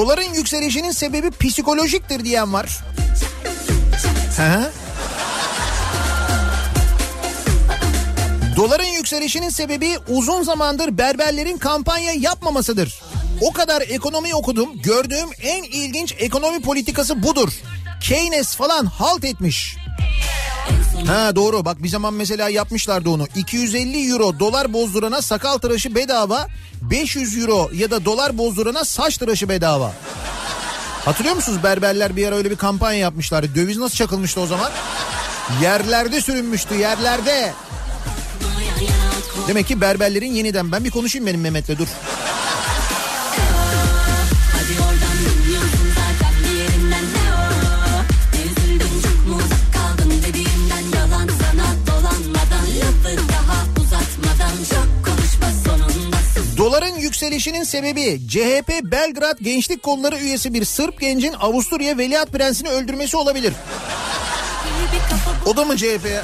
[SPEAKER 1] Doların yükselişinin sebebi psikolojiktir diyen var. Hı. Doların yükselişinin sebebi uzun zamandır berberlerin kampanya yapmamasıdır. O kadar ekonomi okudum. Gördüğüm en ilginç ekonomi politikası budur. Keynes falan halt etmiş. Ha doğru bak bir zaman mesela yapmışlardı onu. 250 euro dolar bozdurana sakal tıraşı bedava. 500 euro ya da dolar bozdurana saç tıraşı bedava. Hatırlıyor musunuz berberler bir ara öyle bir kampanya yapmışlardı. Döviz nasıl çakılmıştı o zaman? Yerlerde sürünmüştü yerlerde. Demek ki berberlerin yeniden ben bir konuşayım benim Mehmet'le dur. Doların yükselişinin sebebi CHP Belgrad Gençlik Kolları üyesi bir Sırp gencin Avusturya Veliaht Prensini öldürmesi olabilir. O da mı CHP'ye?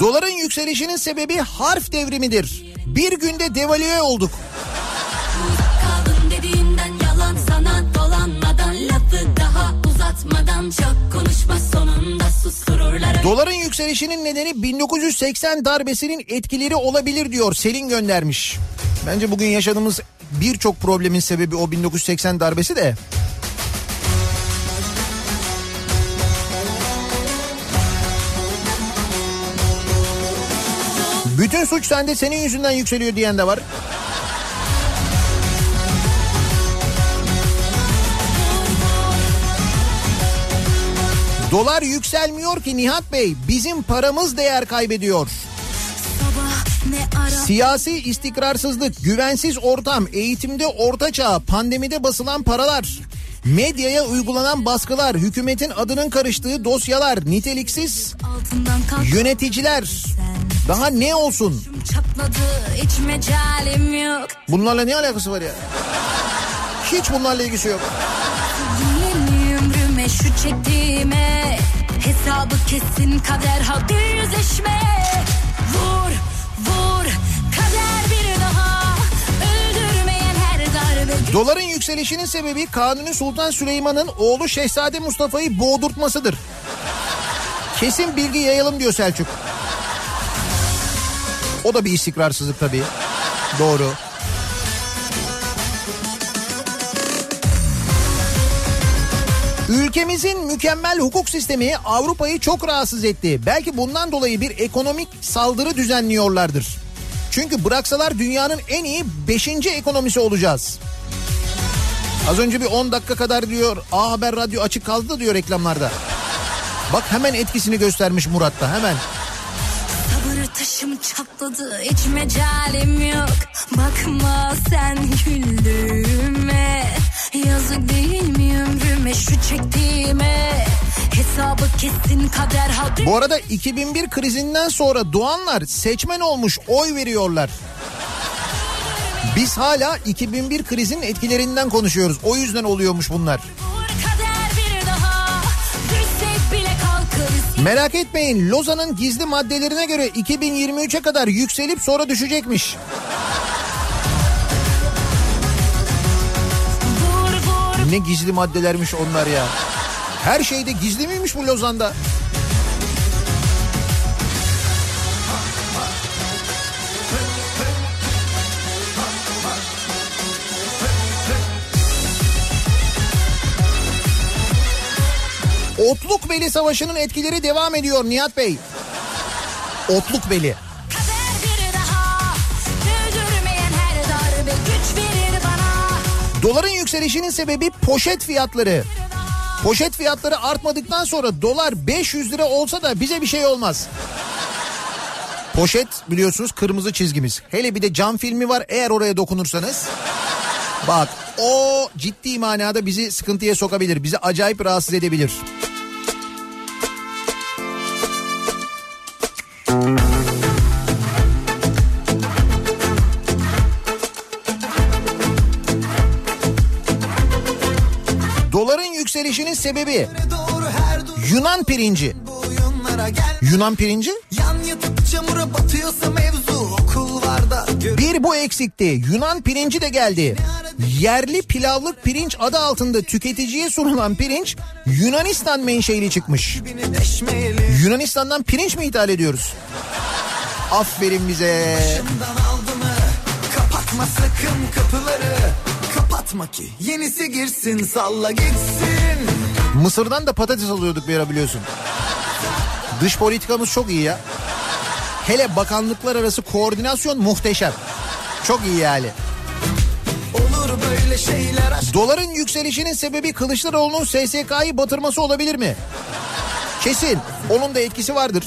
[SPEAKER 1] Doların yükselişinin sebebi harf devrimidir. Bir günde devalüe olduk.
[SPEAKER 9] Uzatmadan çok konuşma sonunda sustururlar.
[SPEAKER 1] Doların yükselişinin nedeni 1980 darbesinin etkileri olabilir diyor Selin göndermiş. Bence bugün yaşadığımız birçok problemin sebebi o 1980 darbesi de. Bütün suç sende senin yüzünden yükseliyor diyen de var. Dolar yükselmiyor ki Nihat Bey. Bizim paramız değer kaybediyor. Siyasi istikrarsızlık, güvensiz ortam, eğitimde ortaçağ, pandemide basılan paralar, medyaya uygulanan baskılar, hükümetin adının karıştığı dosyalar, niteliksiz yöneticiler. Daha ne olsun? Bunlarla ne alakası var ya? Hiç bunlarla ilgisi yok.
[SPEAKER 9] Şu çektiğime Hesabı kesin kader hadi yüzleşme Vur vur kader bir daha Öldürmeyen her darbe
[SPEAKER 1] Doların yükselişinin sebebi Kanuni Sultan Süleyman'ın oğlu Şehzade Mustafa'yı boğdurtmasıdır. Kesin bilgi yayalım diyor Selçuk. O da bir istikrarsızlık tabii. Doğru. Ülkemizin mükemmel hukuk sistemi Avrupa'yı çok rahatsız etti. Belki bundan dolayı bir ekonomik saldırı düzenliyorlardır. Çünkü bıraksalar dünyanın en iyi 5. ekonomisi olacağız. Az önce bir 10 dakika kadar diyor A Haber Radyo açık kaldı da diyor reklamlarda. Bak hemen etkisini göstermiş Murat'ta hemen.
[SPEAKER 9] Sabır taşım çatladı hiç mecalim yok Bakma sen güldüğüme Yazık değil mi ömrüme şu çektiğime Hesabı kesin kader hadi
[SPEAKER 1] Bu arada 2001 krizinden sonra doğanlar seçmen olmuş oy veriyorlar. Biz hala 2001 krizin etkilerinden konuşuyoruz. O yüzden oluyormuş bunlar. Merak etmeyin Lozan'ın gizli maddelerine göre 2023'e kadar yükselip sonra düşecekmiş. Ne gizli maddelermiş onlar ya. Her şeyde gizli miymiş bu Lozan'da? Otlukbeli Savaşı'nın etkileri devam ediyor Nihat Bey. Otlukbeli.
[SPEAKER 9] kader
[SPEAKER 1] Doların yükselişinin sebebi poşet fiyatları. Poşet fiyatları artmadıktan sonra dolar 500 lira olsa da bize bir şey olmaz. Poşet biliyorsunuz kırmızı çizgimiz. Hele bir de cam filmi var eğer oraya dokunursanız. Bak o ciddi manada bizi sıkıntıya sokabilir. Bizi acayip rahatsız edebilir. Yükselişinin sebebi Yunan pirinci. Yunan pirinci
[SPEAKER 2] Yan yatıp çamura batıyorsa mevzu okul var da gör
[SPEAKER 1] Bir bu eksikti. Yunan pirinci de geldi. Yerli pilavlık pirinç adı altında tüketiciye sunulan pirinç Yunanistan menşeili çıkmış. Yunanistan'dan pirinç mi ithal ediyoruz? Aferin bize.
[SPEAKER 2] Başımdan aldı mı kapatma sakın kapıları Kapatma ki yenisi girsin salla gitsin
[SPEAKER 1] Mısır'dan da patates alıyorduk bir ara biliyorsun. Dış politikamız çok iyi ya. Hele bakanlıklar arası koordinasyon muhteşem. Çok iyi yani.
[SPEAKER 2] Olur böyle şeyler aşk
[SPEAKER 1] Doların yükselişinin sebebi Kılıçdaroğlu'nun SSK'yı batırması olabilir mi? Kesin. Onun da etkisi vardır.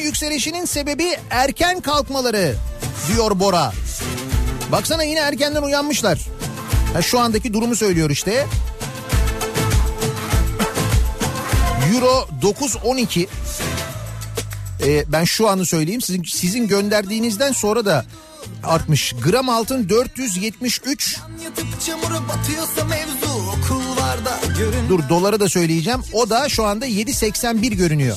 [SPEAKER 1] Yükselişinin sebebi erken kalkmaları diyor Bora. Baksana yine erkenden uyanmışlar. Ha, şu andaki durumu söylüyor işte. Euro 9.12 ee, ben şu anı söyleyeyim. Sizin, sizin gönderdiğinizden sonra da artmış. Gram altın 473.
[SPEAKER 2] yatıp çamura batıyorsa mevzu okul var da görün
[SPEAKER 1] Dur doları da söyleyeceğim. O da şu anda 7.81 görünüyor.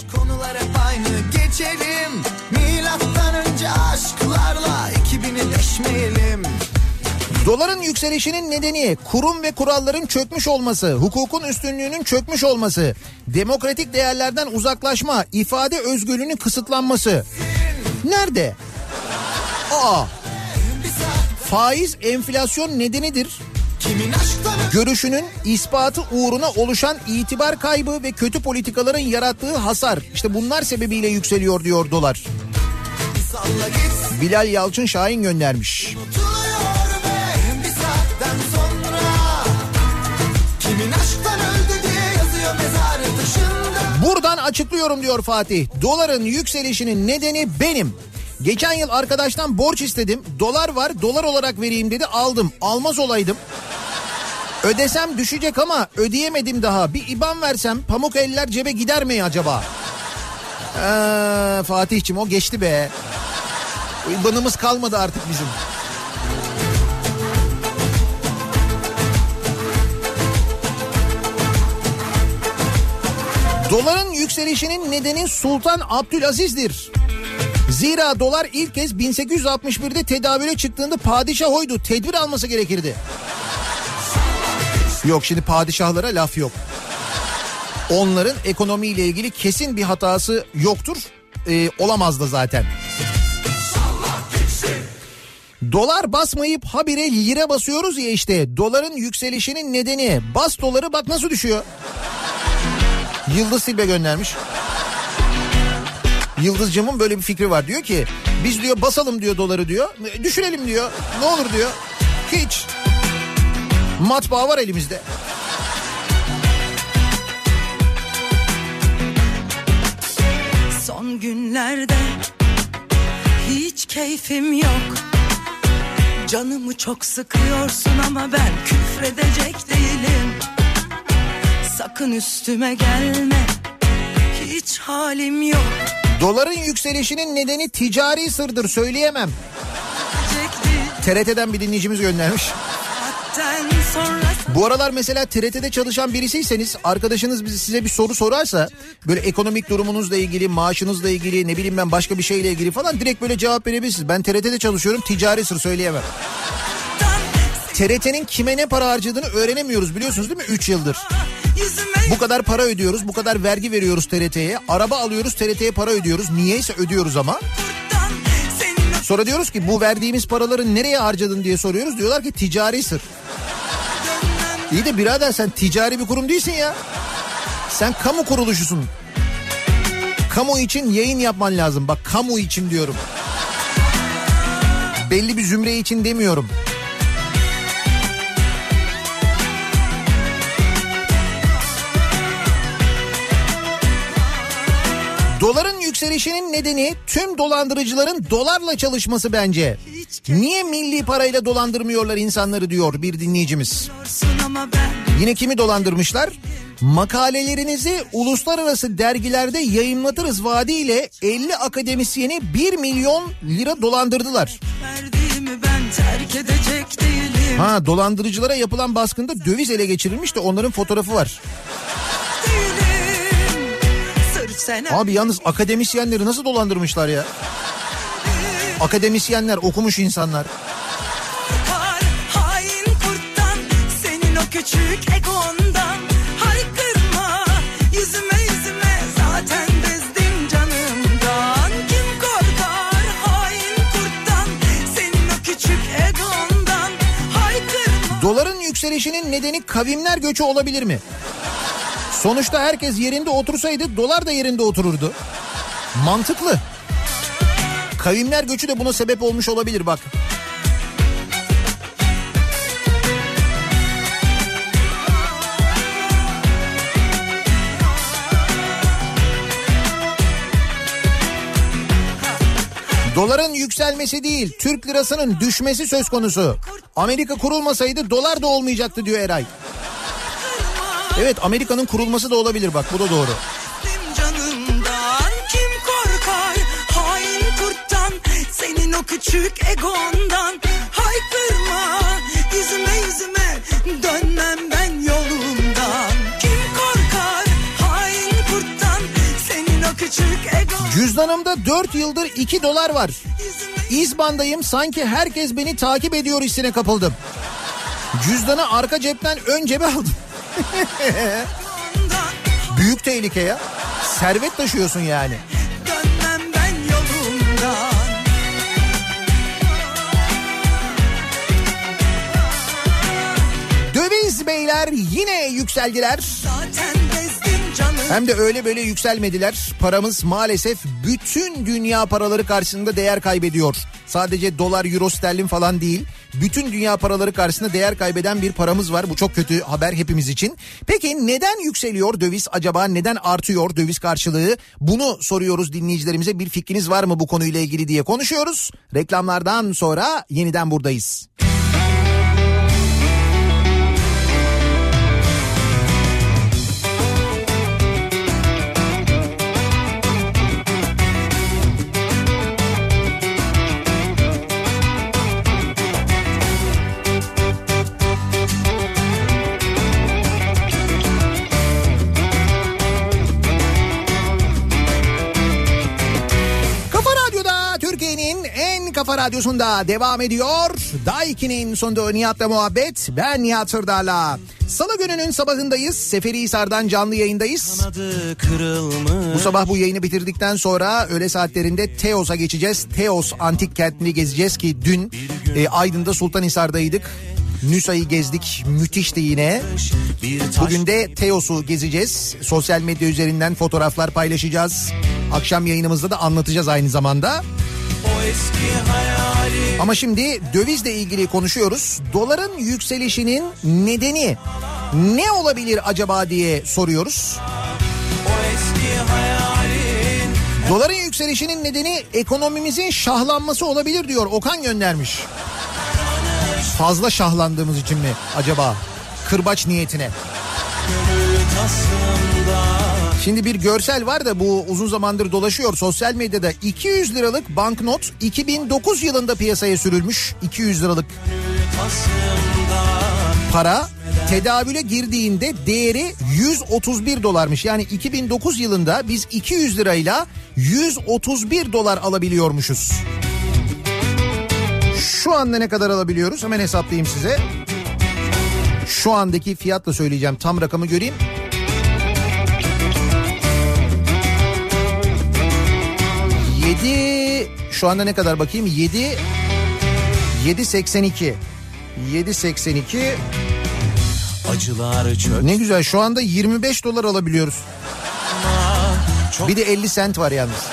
[SPEAKER 2] Geçelim Milattan önce aşklarla ekibini deşmeyelim
[SPEAKER 1] Doların yükselişinin nedeni kurum ve kuralların çökmüş olması, hukukun üstünlüğünün çökmüş olması, demokratik değerlerden uzaklaşma, ifade özgürlüğünün kısıtlanması. Nerede? Aa. Faiz enflasyon nedenidir. Görüşünün ispatı uğruna oluşan itibar kaybı ve kötü politikaların yarattığı hasar. İşte bunlar sebebiyle yükseliyor diyor dolar. Bilal Yalçın Şahin göndermiş.
[SPEAKER 2] Taşında
[SPEAKER 1] açıklıyorum diyor Fatih. Doların yükselişinin nedeni benim. Geçen yıl arkadaştan borç istedim. Dolar var dolar olarak vereyim dedi aldım. Almaz olaydım. Ödesem düşecek ama ödeyemedim daha. Bir IBAN versem pamuk eller cebe gider mi acaba? Ee, Fatih'cim o geçti be. IBAN'ımız kalmadı artık bizim. Doların yükselişinin nedeni Sultan Abdülaziz'dir. Zira dolar ilk kez 1861'de tedavüle çıktığında padişah oydu. Tedbir alması gerekirdi. Yok şimdi padişahlara laf yok. Onların ekonomiyle ilgili kesin bir hatası yoktur. Ee, olamaz da zaten. Dolar basmayıp habire lira basıyoruz ya işte. Doların yükselişinin nedeni bas doları bak nasıl düşüyor. Yıldız Silbe göndermiş. Yıldızcığımın böyle bir fikri var. Diyor ki biz diyor basalım diyor doları diyor. Düşürelim diyor. Ne olur diyor. Hiç. Matbaa var elimizde.
[SPEAKER 4] Son günlerde hiç keyfim yok Canımı çok sıkıyorsun ama ben küfredecek değilim Sakın üstüme gelme hiç halim yok
[SPEAKER 1] Doların yükselişinin nedeni ticari sırdır söyleyemem. TRT'den bir dinleyicimiz göndermiş. Bu aralar mesela TRT'de çalışan birisiyseniz arkadaşınız bizi size bir soru sorarsa böyle ekonomik durumunuzla ilgili, maaşınızla ilgili, ne bileyim ben başka bir şeyle ilgili falan direkt böyle cevap verebilirsiniz. Ben TRT'de çalışıyorum, ticari sır söyleyemem. TRT'nin kime ne para harcadığını öğrenemiyoruz biliyorsunuz değil mi? 3 yıldır. Bu kadar para ödüyoruz, bu kadar vergi veriyoruz TRT'ye. Araba alıyoruz, TRT'ye para ödüyoruz. Niyeyse ödüyoruz ama. Sonra diyoruz ki bu verdiğimiz paraları nereye harcadın diye soruyoruz. Diyorlar ki ticari sır. İyi de birader sen ticari bir kurum değilsin ya. Sen kamu kuruluşusun. Kamu için yayın yapman lazım. Bak kamu için diyorum. Belli bir zümre için demiyorum. Doların yükselişinin nedeni tüm dolandırıcıların dolarla çalışması bence. Niye milli parayla dolandırmıyorlar insanları diyor bir dinleyicimiz. Yine kimi dolandırmışlar? Makalelerinizi uluslararası dergilerde yayınlatırız vaadiyle 50 akademisyeni 1 milyon lira dolandırdılar. Ha dolandırıcılara yapılan baskında döviz ele geçirilmiş de onların fotoğrafı var.
[SPEAKER 4] değilim Sen
[SPEAKER 1] Abi yalnız akademisyenleri nasıl dolandırmışlar ya? Akademisyenler okumuş insanlar.
[SPEAKER 4] korkar hain kurttan Senin o küçük egondan Haykırma yüzüme yüzüme Zaten bezdim canımdan Kim korkar hain kurttan Senin o küçük egondan Haykırma
[SPEAKER 1] Doların yükselişinin nedeni kavimler göçü olabilir mi? Sonuçta herkes yerinde otursaydı dolar da yerinde otururdu. Mantıklı. Kavimler göçü de buna sebep olmuş olabilir bak. Doların yükselmesi değil, Türk lirasının düşmesi söz konusu. Amerika kurulmasaydı dolar da olmayacaktı diyor Eray. Evet Amerika'nın kurulması da olabilir. Bak bu da doğru.
[SPEAKER 4] Senin o küçük egondan. Haykırma. Yüzüme yüzüme dönmem ben yolumdan kim korkar? Hain kurttan. Senin o küçük egon
[SPEAKER 1] Cüzdanımda 4 yıldır 2 dolar var. İzbandayım sanki herkes beni takip ediyor hissine kapıldım. Cüzdanı arka cepten ön cebe aldım. [LAUGHS] Büyük tehlike ya. Servet taşıyorsun yani. Döviz beyler yine yükseldiler. Hem de öyle böyle yükselmediler. Paramız maalesef bütün dünya paraları karşısında değer kaybediyor. Sadece dolar, euro, sterlin falan değil. Bütün dünya paraları karşısında değer kaybeden bir paramız var. Bu çok kötü haber hepimiz için. Peki neden yükseliyor döviz acaba? Neden artıyor döviz karşılığı? Bunu soruyoruz dinleyicilerimize. Bir fikriniz var mı bu konuyla ilgili diye konuşuyoruz. Reklamlardan sonra yeniden buradayız. Kafa kafa radyosunda devam ediyor. Daiki'nin sonunda Nihat'la muhabbet. Ben Nihat Sırdar'la. Salı gününün sabahındayız. Seferihisar'dan canlı yayındayız. Bu sabah bu yayını bitirdikten sonra öğle saatlerinde Teos'a geçeceğiz. Teos antik kentini gezeceğiz ki dün e, Aydın'da Sultanhisar'daydık. Nüsa'yı gezdik. Müthişti yine. Bugün de Teos'u gezeceğiz. Sosyal medya üzerinden fotoğraflar paylaşacağız. Akşam yayınımızda da anlatacağız aynı zamanda. Ama şimdi dövizle ilgili konuşuyoruz. Doların yükselişinin nedeni ne olabilir acaba diye soruyoruz. Doların yükselişinin nedeni ekonomimizin şahlanması olabilir diyor. Okan göndermiş. Fazla şahlandığımız için mi acaba? Kırbaç niyetine. Şimdi bir görsel var da bu uzun zamandır dolaşıyor sosyal medyada. 200 liralık banknot 2009 yılında piyasaya sürülmüş. 200 liralık para tedavüle girdiğinde değeri 131 dolarmış. Yani 2009 yılında biz 200 lirayla 131 dolar alabiliyormuşuz. Şu anda ne kadar alabiliyoruz? Hemen hesaplayayım size. Şu andaki fiyatla söyleyeceğim. Tam rakamı göreyim. Yedi şu anda ne kadar bakayım? Yedi 7.82 7.82
[SPEAKER 8] acılar çökme
[SPEAKER 1] ne güzel şu anda 25 dolar alabiliyoruz. Bir de 50 sent var yalnız.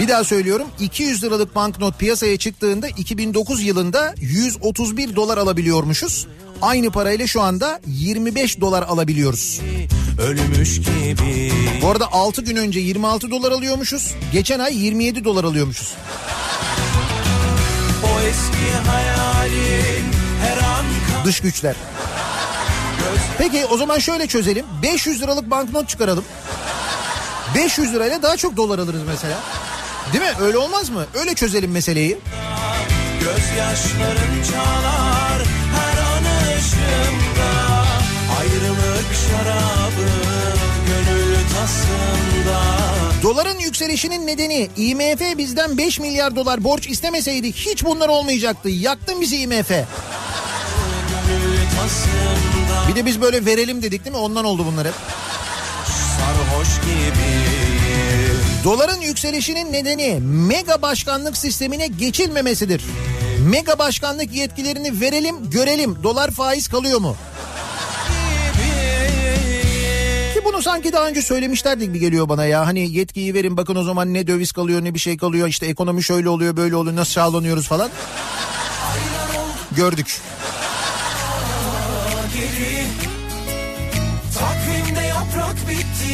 [SPEAKER 1] Bir daha söylüyorum 200 liralık banknot piyasaya çıktığında 2009 yılında 131 dolar alabiliyormuşuz. Aynı parayla şu anda 25 dolar alabiliyoruz.
[SPEAKER 8] ölmüş gibi
[SPEAKER 1] Bu arada 6 gün önce 26 dolar alıyormuşuz. Geçen ay 27 dolar alıyormuşuz.
[SPEAKER 8] o eski hayalin her an
[SPEAKER 1] Dış güçler. Peki o zaman şöyle çözelim. 500 liralık banknot çıkaralım. 500 lirayla daha çok dolar alırız mesela. Değil mi? Öyle olmaz mı? Öyle çözelim meseleyi.
[SPEAKER 8] Gözyaşların çalar her an ışığımda Ayrılık şarabı gönül tasımda
[SPEAKER 1] Doların yükselişinin nedeni IMF bizden 5 milyar dolar borç istemeseydi hiç bunlar olmayacaktı. Yaktın bizi IMF. Bir de biz böyle verelim dedik değil mi? Ondan oldu bunlar hep.
[SPEAKER 8] sarhoş gibi
[SPEAKER 1] Doların yükselişinin nedeni mega başkanlık sistemine geçilmemesidir. Mega başkanlık yetkilerini verelim görelim dolar faiz kalıyor mu? Ki bunu sanki daha önce söylemişlerdi gibi geliyor bana ya. Hani yetkiyi verin bakın o zaman ne döviz kalıyor ne bir şey kalıyor. İşte ekonomi şöyle oluyor böyle oluyor nasıl sağlanıyoruz falan. Gördük.
[SPEAKER 8] geri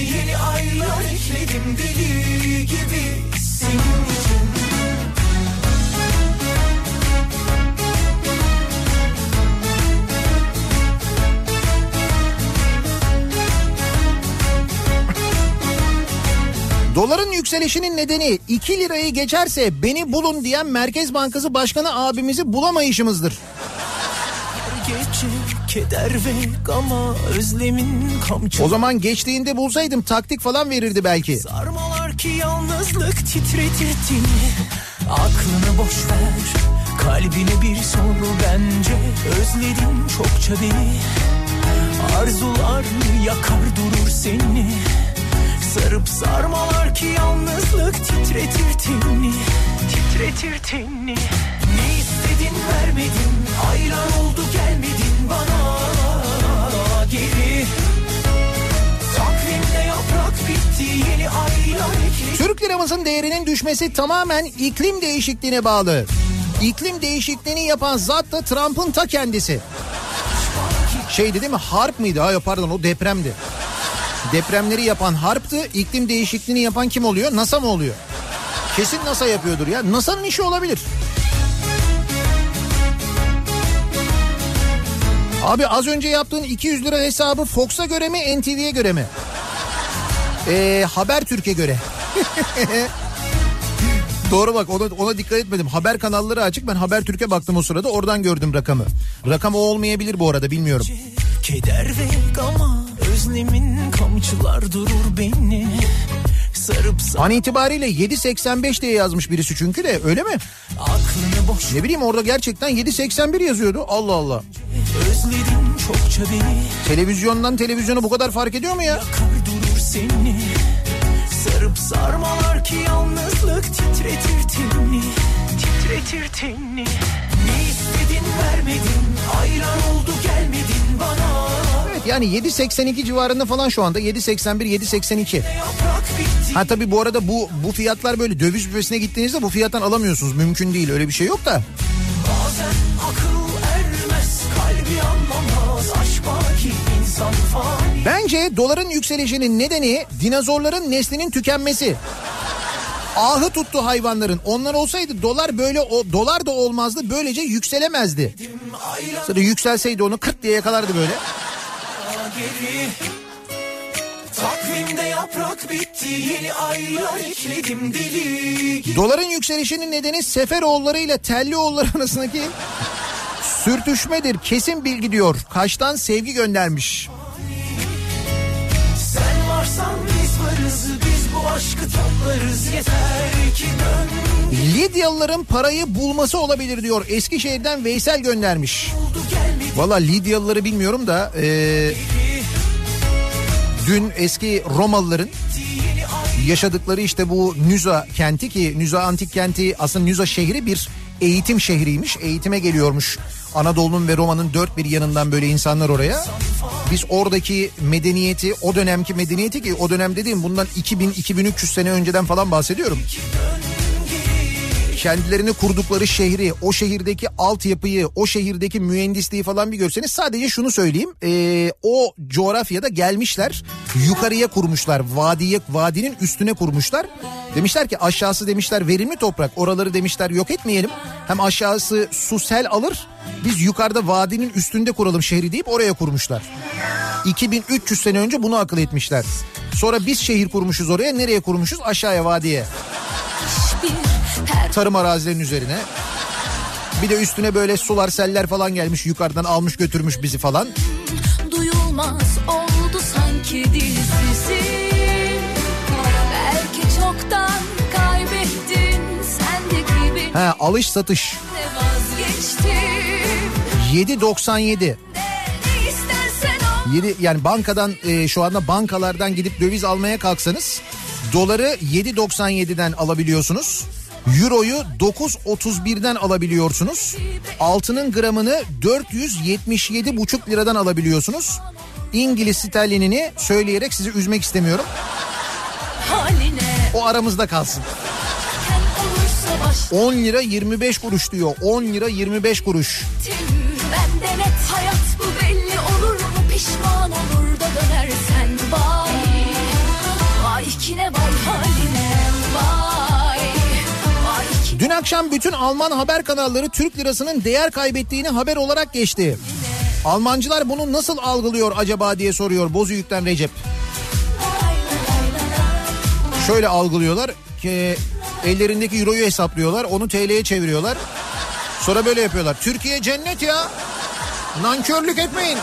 [SPEAKER 8] yeni aylar ekledim deli gibi senin için
[SPEAKER 1] Doların yükselişinin nedeni 2 lirayı geçerse beni bulun diyen Merkez Bankası Başkanı abimizi bulamayışımızdır.
[SPEAKER 8] Keder ve gama özlemin kamçı.
[SPEAKER 1] O zaman geçtiğinde bulsaydım taktik falan verirdi belki.
[SPEAKER 8] Sarmalar ki yalnızlık titretirdi. Aklını boş ver Kalbine bir sor bence. Özledin çokça beni. Arzular yakar durur seni. Sarıp sarmalar ki yalnızlık titretir tenini Titretir tenini Ne istedin vermedin. Aylar oldu gelmedin
[SPEAKER 1] Liramızın değerinin düşmesi tamamen iklim değişikliğine bağlı. İklim değişikliğini yapan zat da Trump'ın ta kendisi. Şeydi değil mi? Harp mıydı? Hayır pardon o depremdi. Depremleri yapan harptı. İklim değişikliğini yapan kim oluyor? NASA mı oluyor? Kesin NASA yapıyordur ya. NASA'nın işi olabilir. Abi az önce yaptığın 200 lira hesabı Fox'a göre mi NTV'ye göre mi? Ee, Habertürk'e göre. [LAUGHS] Doğru bak ona, ona dikkat etmedim. Haber kanalları açık. Ben Habertürk'e baktım o sırada oradan gördüm rakamı. Rakam o olmayabilir bu arada bilmiyorum.
[SPEAKER 4] Keder ve gama özlemin kamçılar durur beni sarıp
[SPEAKER 1] An itibariyle 7.85 diye yazmış birisi çünkü de öyle mi?
[SPEAKER 4] aklını boş
[SPEAKER 1] Ne bileyim orada gerçekten 7.81 yazıyordu. Allah Allah. Televizyondan televizyona bu kadar fark ediyor mu ya?
[SPEAKER 4] yakar seni. Sarıp sarmalar ki yalnızlık titretir tenini titretir tenini ne istedin vermedin ayran oldu gelmedin bana.
[SPEAKER 1] Evet yani 7.82 civarında falan şu anda. 7.81 7.82.
[SPEAKER 4] yaprak bitti.
[SPEAKER 1] Ha tabii bu arada bu bu fiyatlar böyle döviz büfesine gittiğinizde bu fiyattan alamıyorsunuz. Mümkün değil öyle bir şey yok da.
[SPEAKER 4] bazen akıl ermez kalbi anlamaz. Aşk var ki insan fani
[SPEAKER 1] Bence doların yükselişinin nedeni dinozorların neslinin tükenmesi. Ahı tuttu hayvanların. Onlar olsaydı dolar böyle o dolar da olmazdı. Böylece yükselemezdi. Sonra yükselseydi onu 40 diye yakalardı böyle.
[SPEAKER 4] Takvimde yaprak bitti yeni aylar ekledim gibi
[SPEAKER 1] Doların yükselişinin nedeni Seferoğulları ile Tellioğulları arasındaki sürtüşmedir. Kesin bilgi diyor. Kaş'tan sevgi göndermiş.
[SPEAKER 4] Aşkı toplarız yeter ki dön
[SPEAKER 1] Lidyalıların parayı bulması olabilir diyor. Eskişehir'den Veysel göndermiş. Valla Lidyalıları bilmiyorum da e, dün eski Romalıların yaşadıkları işte bu Nüza kenti ki Nüza antik kenti aslında Nüza şehri bir eğitim şehriymiş. Eğitime geliyormuş Anadolu'nun ve Roma'nın dört bir yanından böyle insanlar oraya. Biz oradaki medeniyeti o dönemki medeniyeti ki o dönem dediğim bundan 2000-2300 sene önceden falan bahsediyorum kendilerini kurdukları şehri, o şehirdeki altyapıyı, o şehirdeki mühendisliği falan bir görseniz sadece şunu söyleyeyim. Ee, o coğrafyada gelmişler, yukarıya kurmuşlar, vadiye, vadinin üstüne kurmuşlar. Demişler ki aşağısı demişler verimli toprak, oraları demişler yok etmeyelim. Hem aşağısı su sel alır, biz yukarıda vadinin üstünde kuralım şehri deyip oraya kurmuşlar. 2300 sene önce bunu akıl etmişler. Sonra biz şehir kurmuşuz oraya, nereye kurmuşuz? Aşağıya vadiye tarım arazilerinin üzerine. Bir de üstüne böyle sular seller falan gelmiş yukarıdan almış götürmüş bizi falan.
[SPEAKER 9] Duyulmaz oldu sanki dizisi Belki çoktan kaybettin sendeki beni
[SPEAKER 1] Ha alış satış
[SPEAKER 9] de vazgeçtim
[SPEAKER 1] 7.97.
[SPEAKER 9] Ne istersen o
[SPEAKER 1] 7 yani bankadan e, şu anda bankalardan gidip döviz almaya kalksanız doları 7.97'den alabiliyorsunuz. Euroyu 9.31'den alabiliyorsunuz. Altının gramını 477,5 liradan alabiliyorsunuz. İngiliz sterlinini söyleyerek sizi üzmek istemiyorum. O aramızda kalsın.
[SPEAKER 9] olursa başladım
[SPEAKER 1] 10 lira 25 kuruş diyor. 10 lira 25 kuruş. Akşam bütün Alman haber kanalları Türk lirasının değer kaybettiğini haber olarak geçti. Almancılar bunu nasıl algılıyor acaba diye soruyor Bozüyük'ten Recep. Şöyle algılıyorlar ki ellerindeki euroyu hesaplıyorlar onu TL'ye çeviriyorlar. Sonra böyle yapıyorlar. Türkiye cennet ya. Nankörlük etmeyin.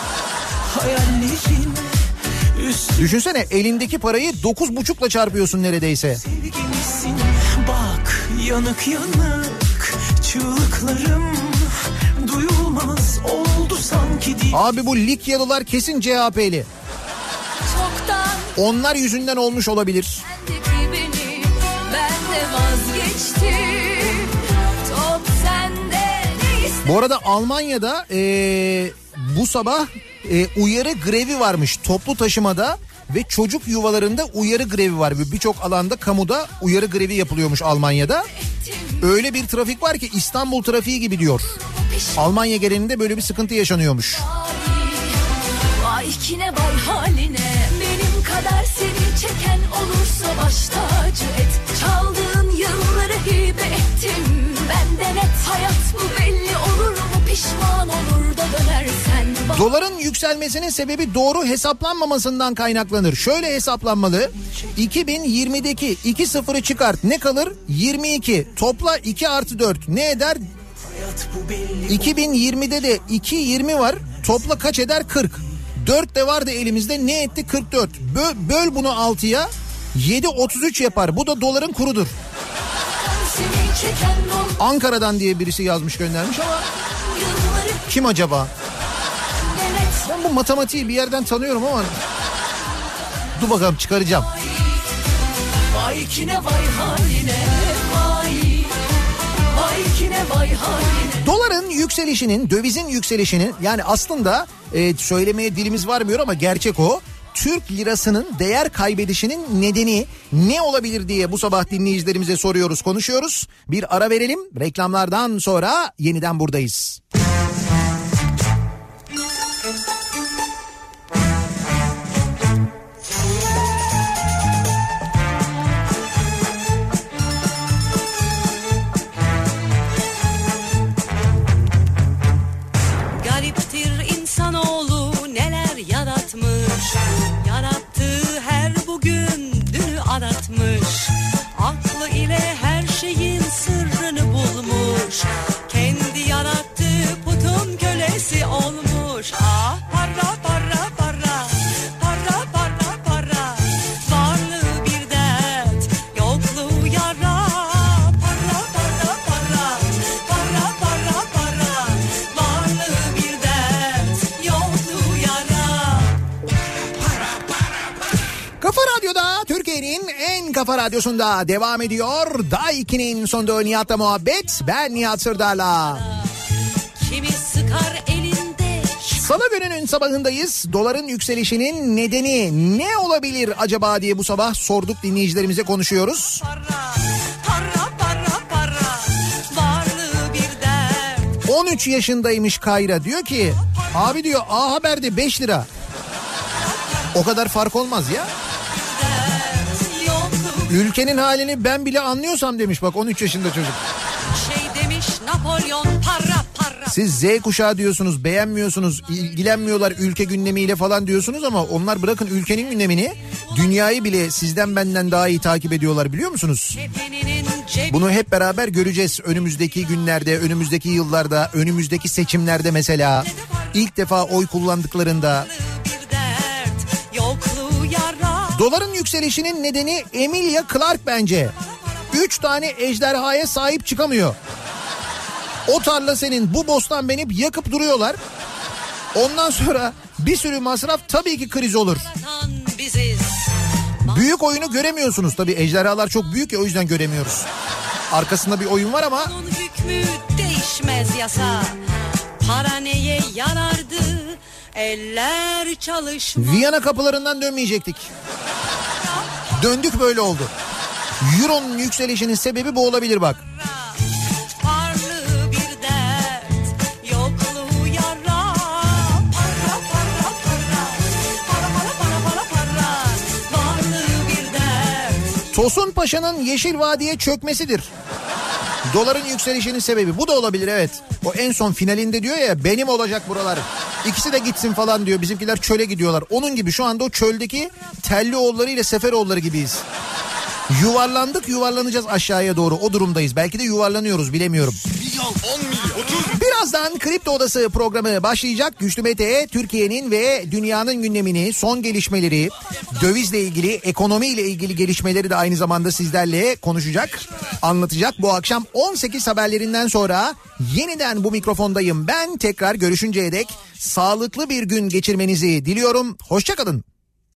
[SPEAKER 1] Düşünsene elindeki parayı dokuz buçukla çarpıyorsun neredeyse.
[SPEAKER 4] Yanık yanık çığlıklarım Duyulmaz oldu sanki değil
[SPEAKER 1] Abi bu Likyalılar kesin CHP'li.
[SPEAKER 9] çoktan
[SPEAKER 1] Onlar yüzünden olmuş olabilir.
[SPEAKER 9] beni
[SPEAKER 1] Bu arada Almanya'da eee, bu sabah eee, uyarı grevi varmış toplu taşımada ve çocuk yuvalarında uyarı grevi var. Birçok alanda kamuda uyarı grevi yapılıyormuş Almanya'da. Öyle bir trafik var ki İstanbul trafiği gibi diyor. Almanya genelinde böyle bir sıkıntı yaşanıyormuş.
[SPEAKER 4] Vay kine vay haline Benim kadar seni çeken olursa baş tacı et Çaldığın yılları hibe ettim Benden et
[SPEAKER 1] Doların yükselmesinin sebebi doğru hesaplanmamasından kaynaklanır. Şöyle hesaplanmalı. 2020'deki 2 sıfırı çıkart ne kalır? 22. Topla 2 artı 4 ne eder? 2020'de de 2 20 var. Topla kaç eder? 40. 4 de vardı elimizde ne etti? 44. Böl, böl bunu 6'ya. 7 33 yapar. Bu da doların kurudur. Ankara'dan diye birisi yazmış göndermiş ama kim acaba? Ben bu matematiği bir yerden tanıyorum ama dur bakalım çıkaracağım.
[SPEAKER 4] Vay kine vay haline Vay Vay kine vay haline
[SPEAKER 1] Doların yükselişinin, dövizin yükselişinin yani aslında e, söylemeye dilimiz varmıyor ama gerçek o. Türk lirasının değer kaybedişinin nedeni ne olabilir diye bu sabah dinleyicilerimize soruyoruz, konuşuyoruz. Bir ara verelim. Reklamlardan sonra yeniden buradayız.
[SPEAKER 10] Aratmış. Aklı ile her şeyin sırrını bulmuş. Kendi
[SPEAKER 1] kafa radyosunda devam ediyor. Daiki'nin sonunda Nihat'la muhabbet. Ben Nihat Sırdar'la.
[SPEAKER 10] Kimi sıkar elinde
[SPEAKER 1] Salı gününün sabahındayız. Doların yükselişinin nedeni ne olabilir acaba diye bu sabah sorduk dinleyicilerimize konuşuyoruz.
[SPEAKER 10] para Para para para Varlığı bir dert
[SPEAKER 1] 13 yaşındaymış Kayra diyor ki abi diyor A Haber'de 5 lira. O kadar fark olmaz ya. Ülkenin halini ben bile anlıyorsam demiş bak 13 yaşında çocuk.
[SPEAKER 10] şey demiş Napolyon para para
[SPEAKER 1] Siz Z kuşağı diyorsunuz beğenmiyorsunuz ilgilenmiyorlar ülke gündemiyle falan diyorsunuz ama onlar bırakın ülkenin gündemini dünyayı bile sizden benden daha iyi takip ediyorlar biliyor musunuz? Bunu hep beraber göreceğiz önümüzdeki günlerde, önümüzdeki yıllarda, önümüzdeki seçimlerde mesela. ilk defa oy kullandıklarında. Doların yükselişinin nedeni Emilia Clark bence. Üç tane ejderhaya sahip çıkamıyor. O tarla senin, bu bostan benim yakıp duruyorlar. Ondan sonra bir sürü masraf tabii ki kriz olur. Büyük oyunu göremiyorsunuz tabii ejderhalar çok büyük ya o yüzden göremiyoruz. Arkasında bir oyun var ama
[SPEAKER 10] Onun hükmü değişmez yasa Para neye yarardı Eller çalışmaz
[SPEAKER 1] Viyana kapılarından dönmeyecektik. Döndük böyle oldu. Euro'nun yükselişinin sebebi bu olabilir bak. Tosun Paşa'nın Yeşil Vadi'ye çökmesidir. Doların yükselişinin sebebi bu da olabilir evet. O en son finalinde diyor ya benim olacak buralar. İkisi de gitsin falan diyor. Bizimkiler çöle gidiyorlar. Onun gibi şu anda o çöldeki Tellioğulları ile Seferoğulları gibiyiz. Yuvarlandık yuvarlanacağız aşağıya doğru o durumdayız. Belki de yuvarlanıyoruz bilemiyorum. Birazdan Kripto Odası programı başlayacak. Güçlü Mete Türkiye'nin ve dünyanın gündemini, son gelişmeleri, dövizle ilgili, ekonomiyle ilgili gelişmeleri de aynı zamanda sizlerle konuşacak, anlatacak. Bu akşam 18 haberlerinden sonra yeniden bu mikrofondayım. Ben tekrar görüşünceye dek sağlıklı bir gün geçirmenizi diliyorum. Hoşçakalın.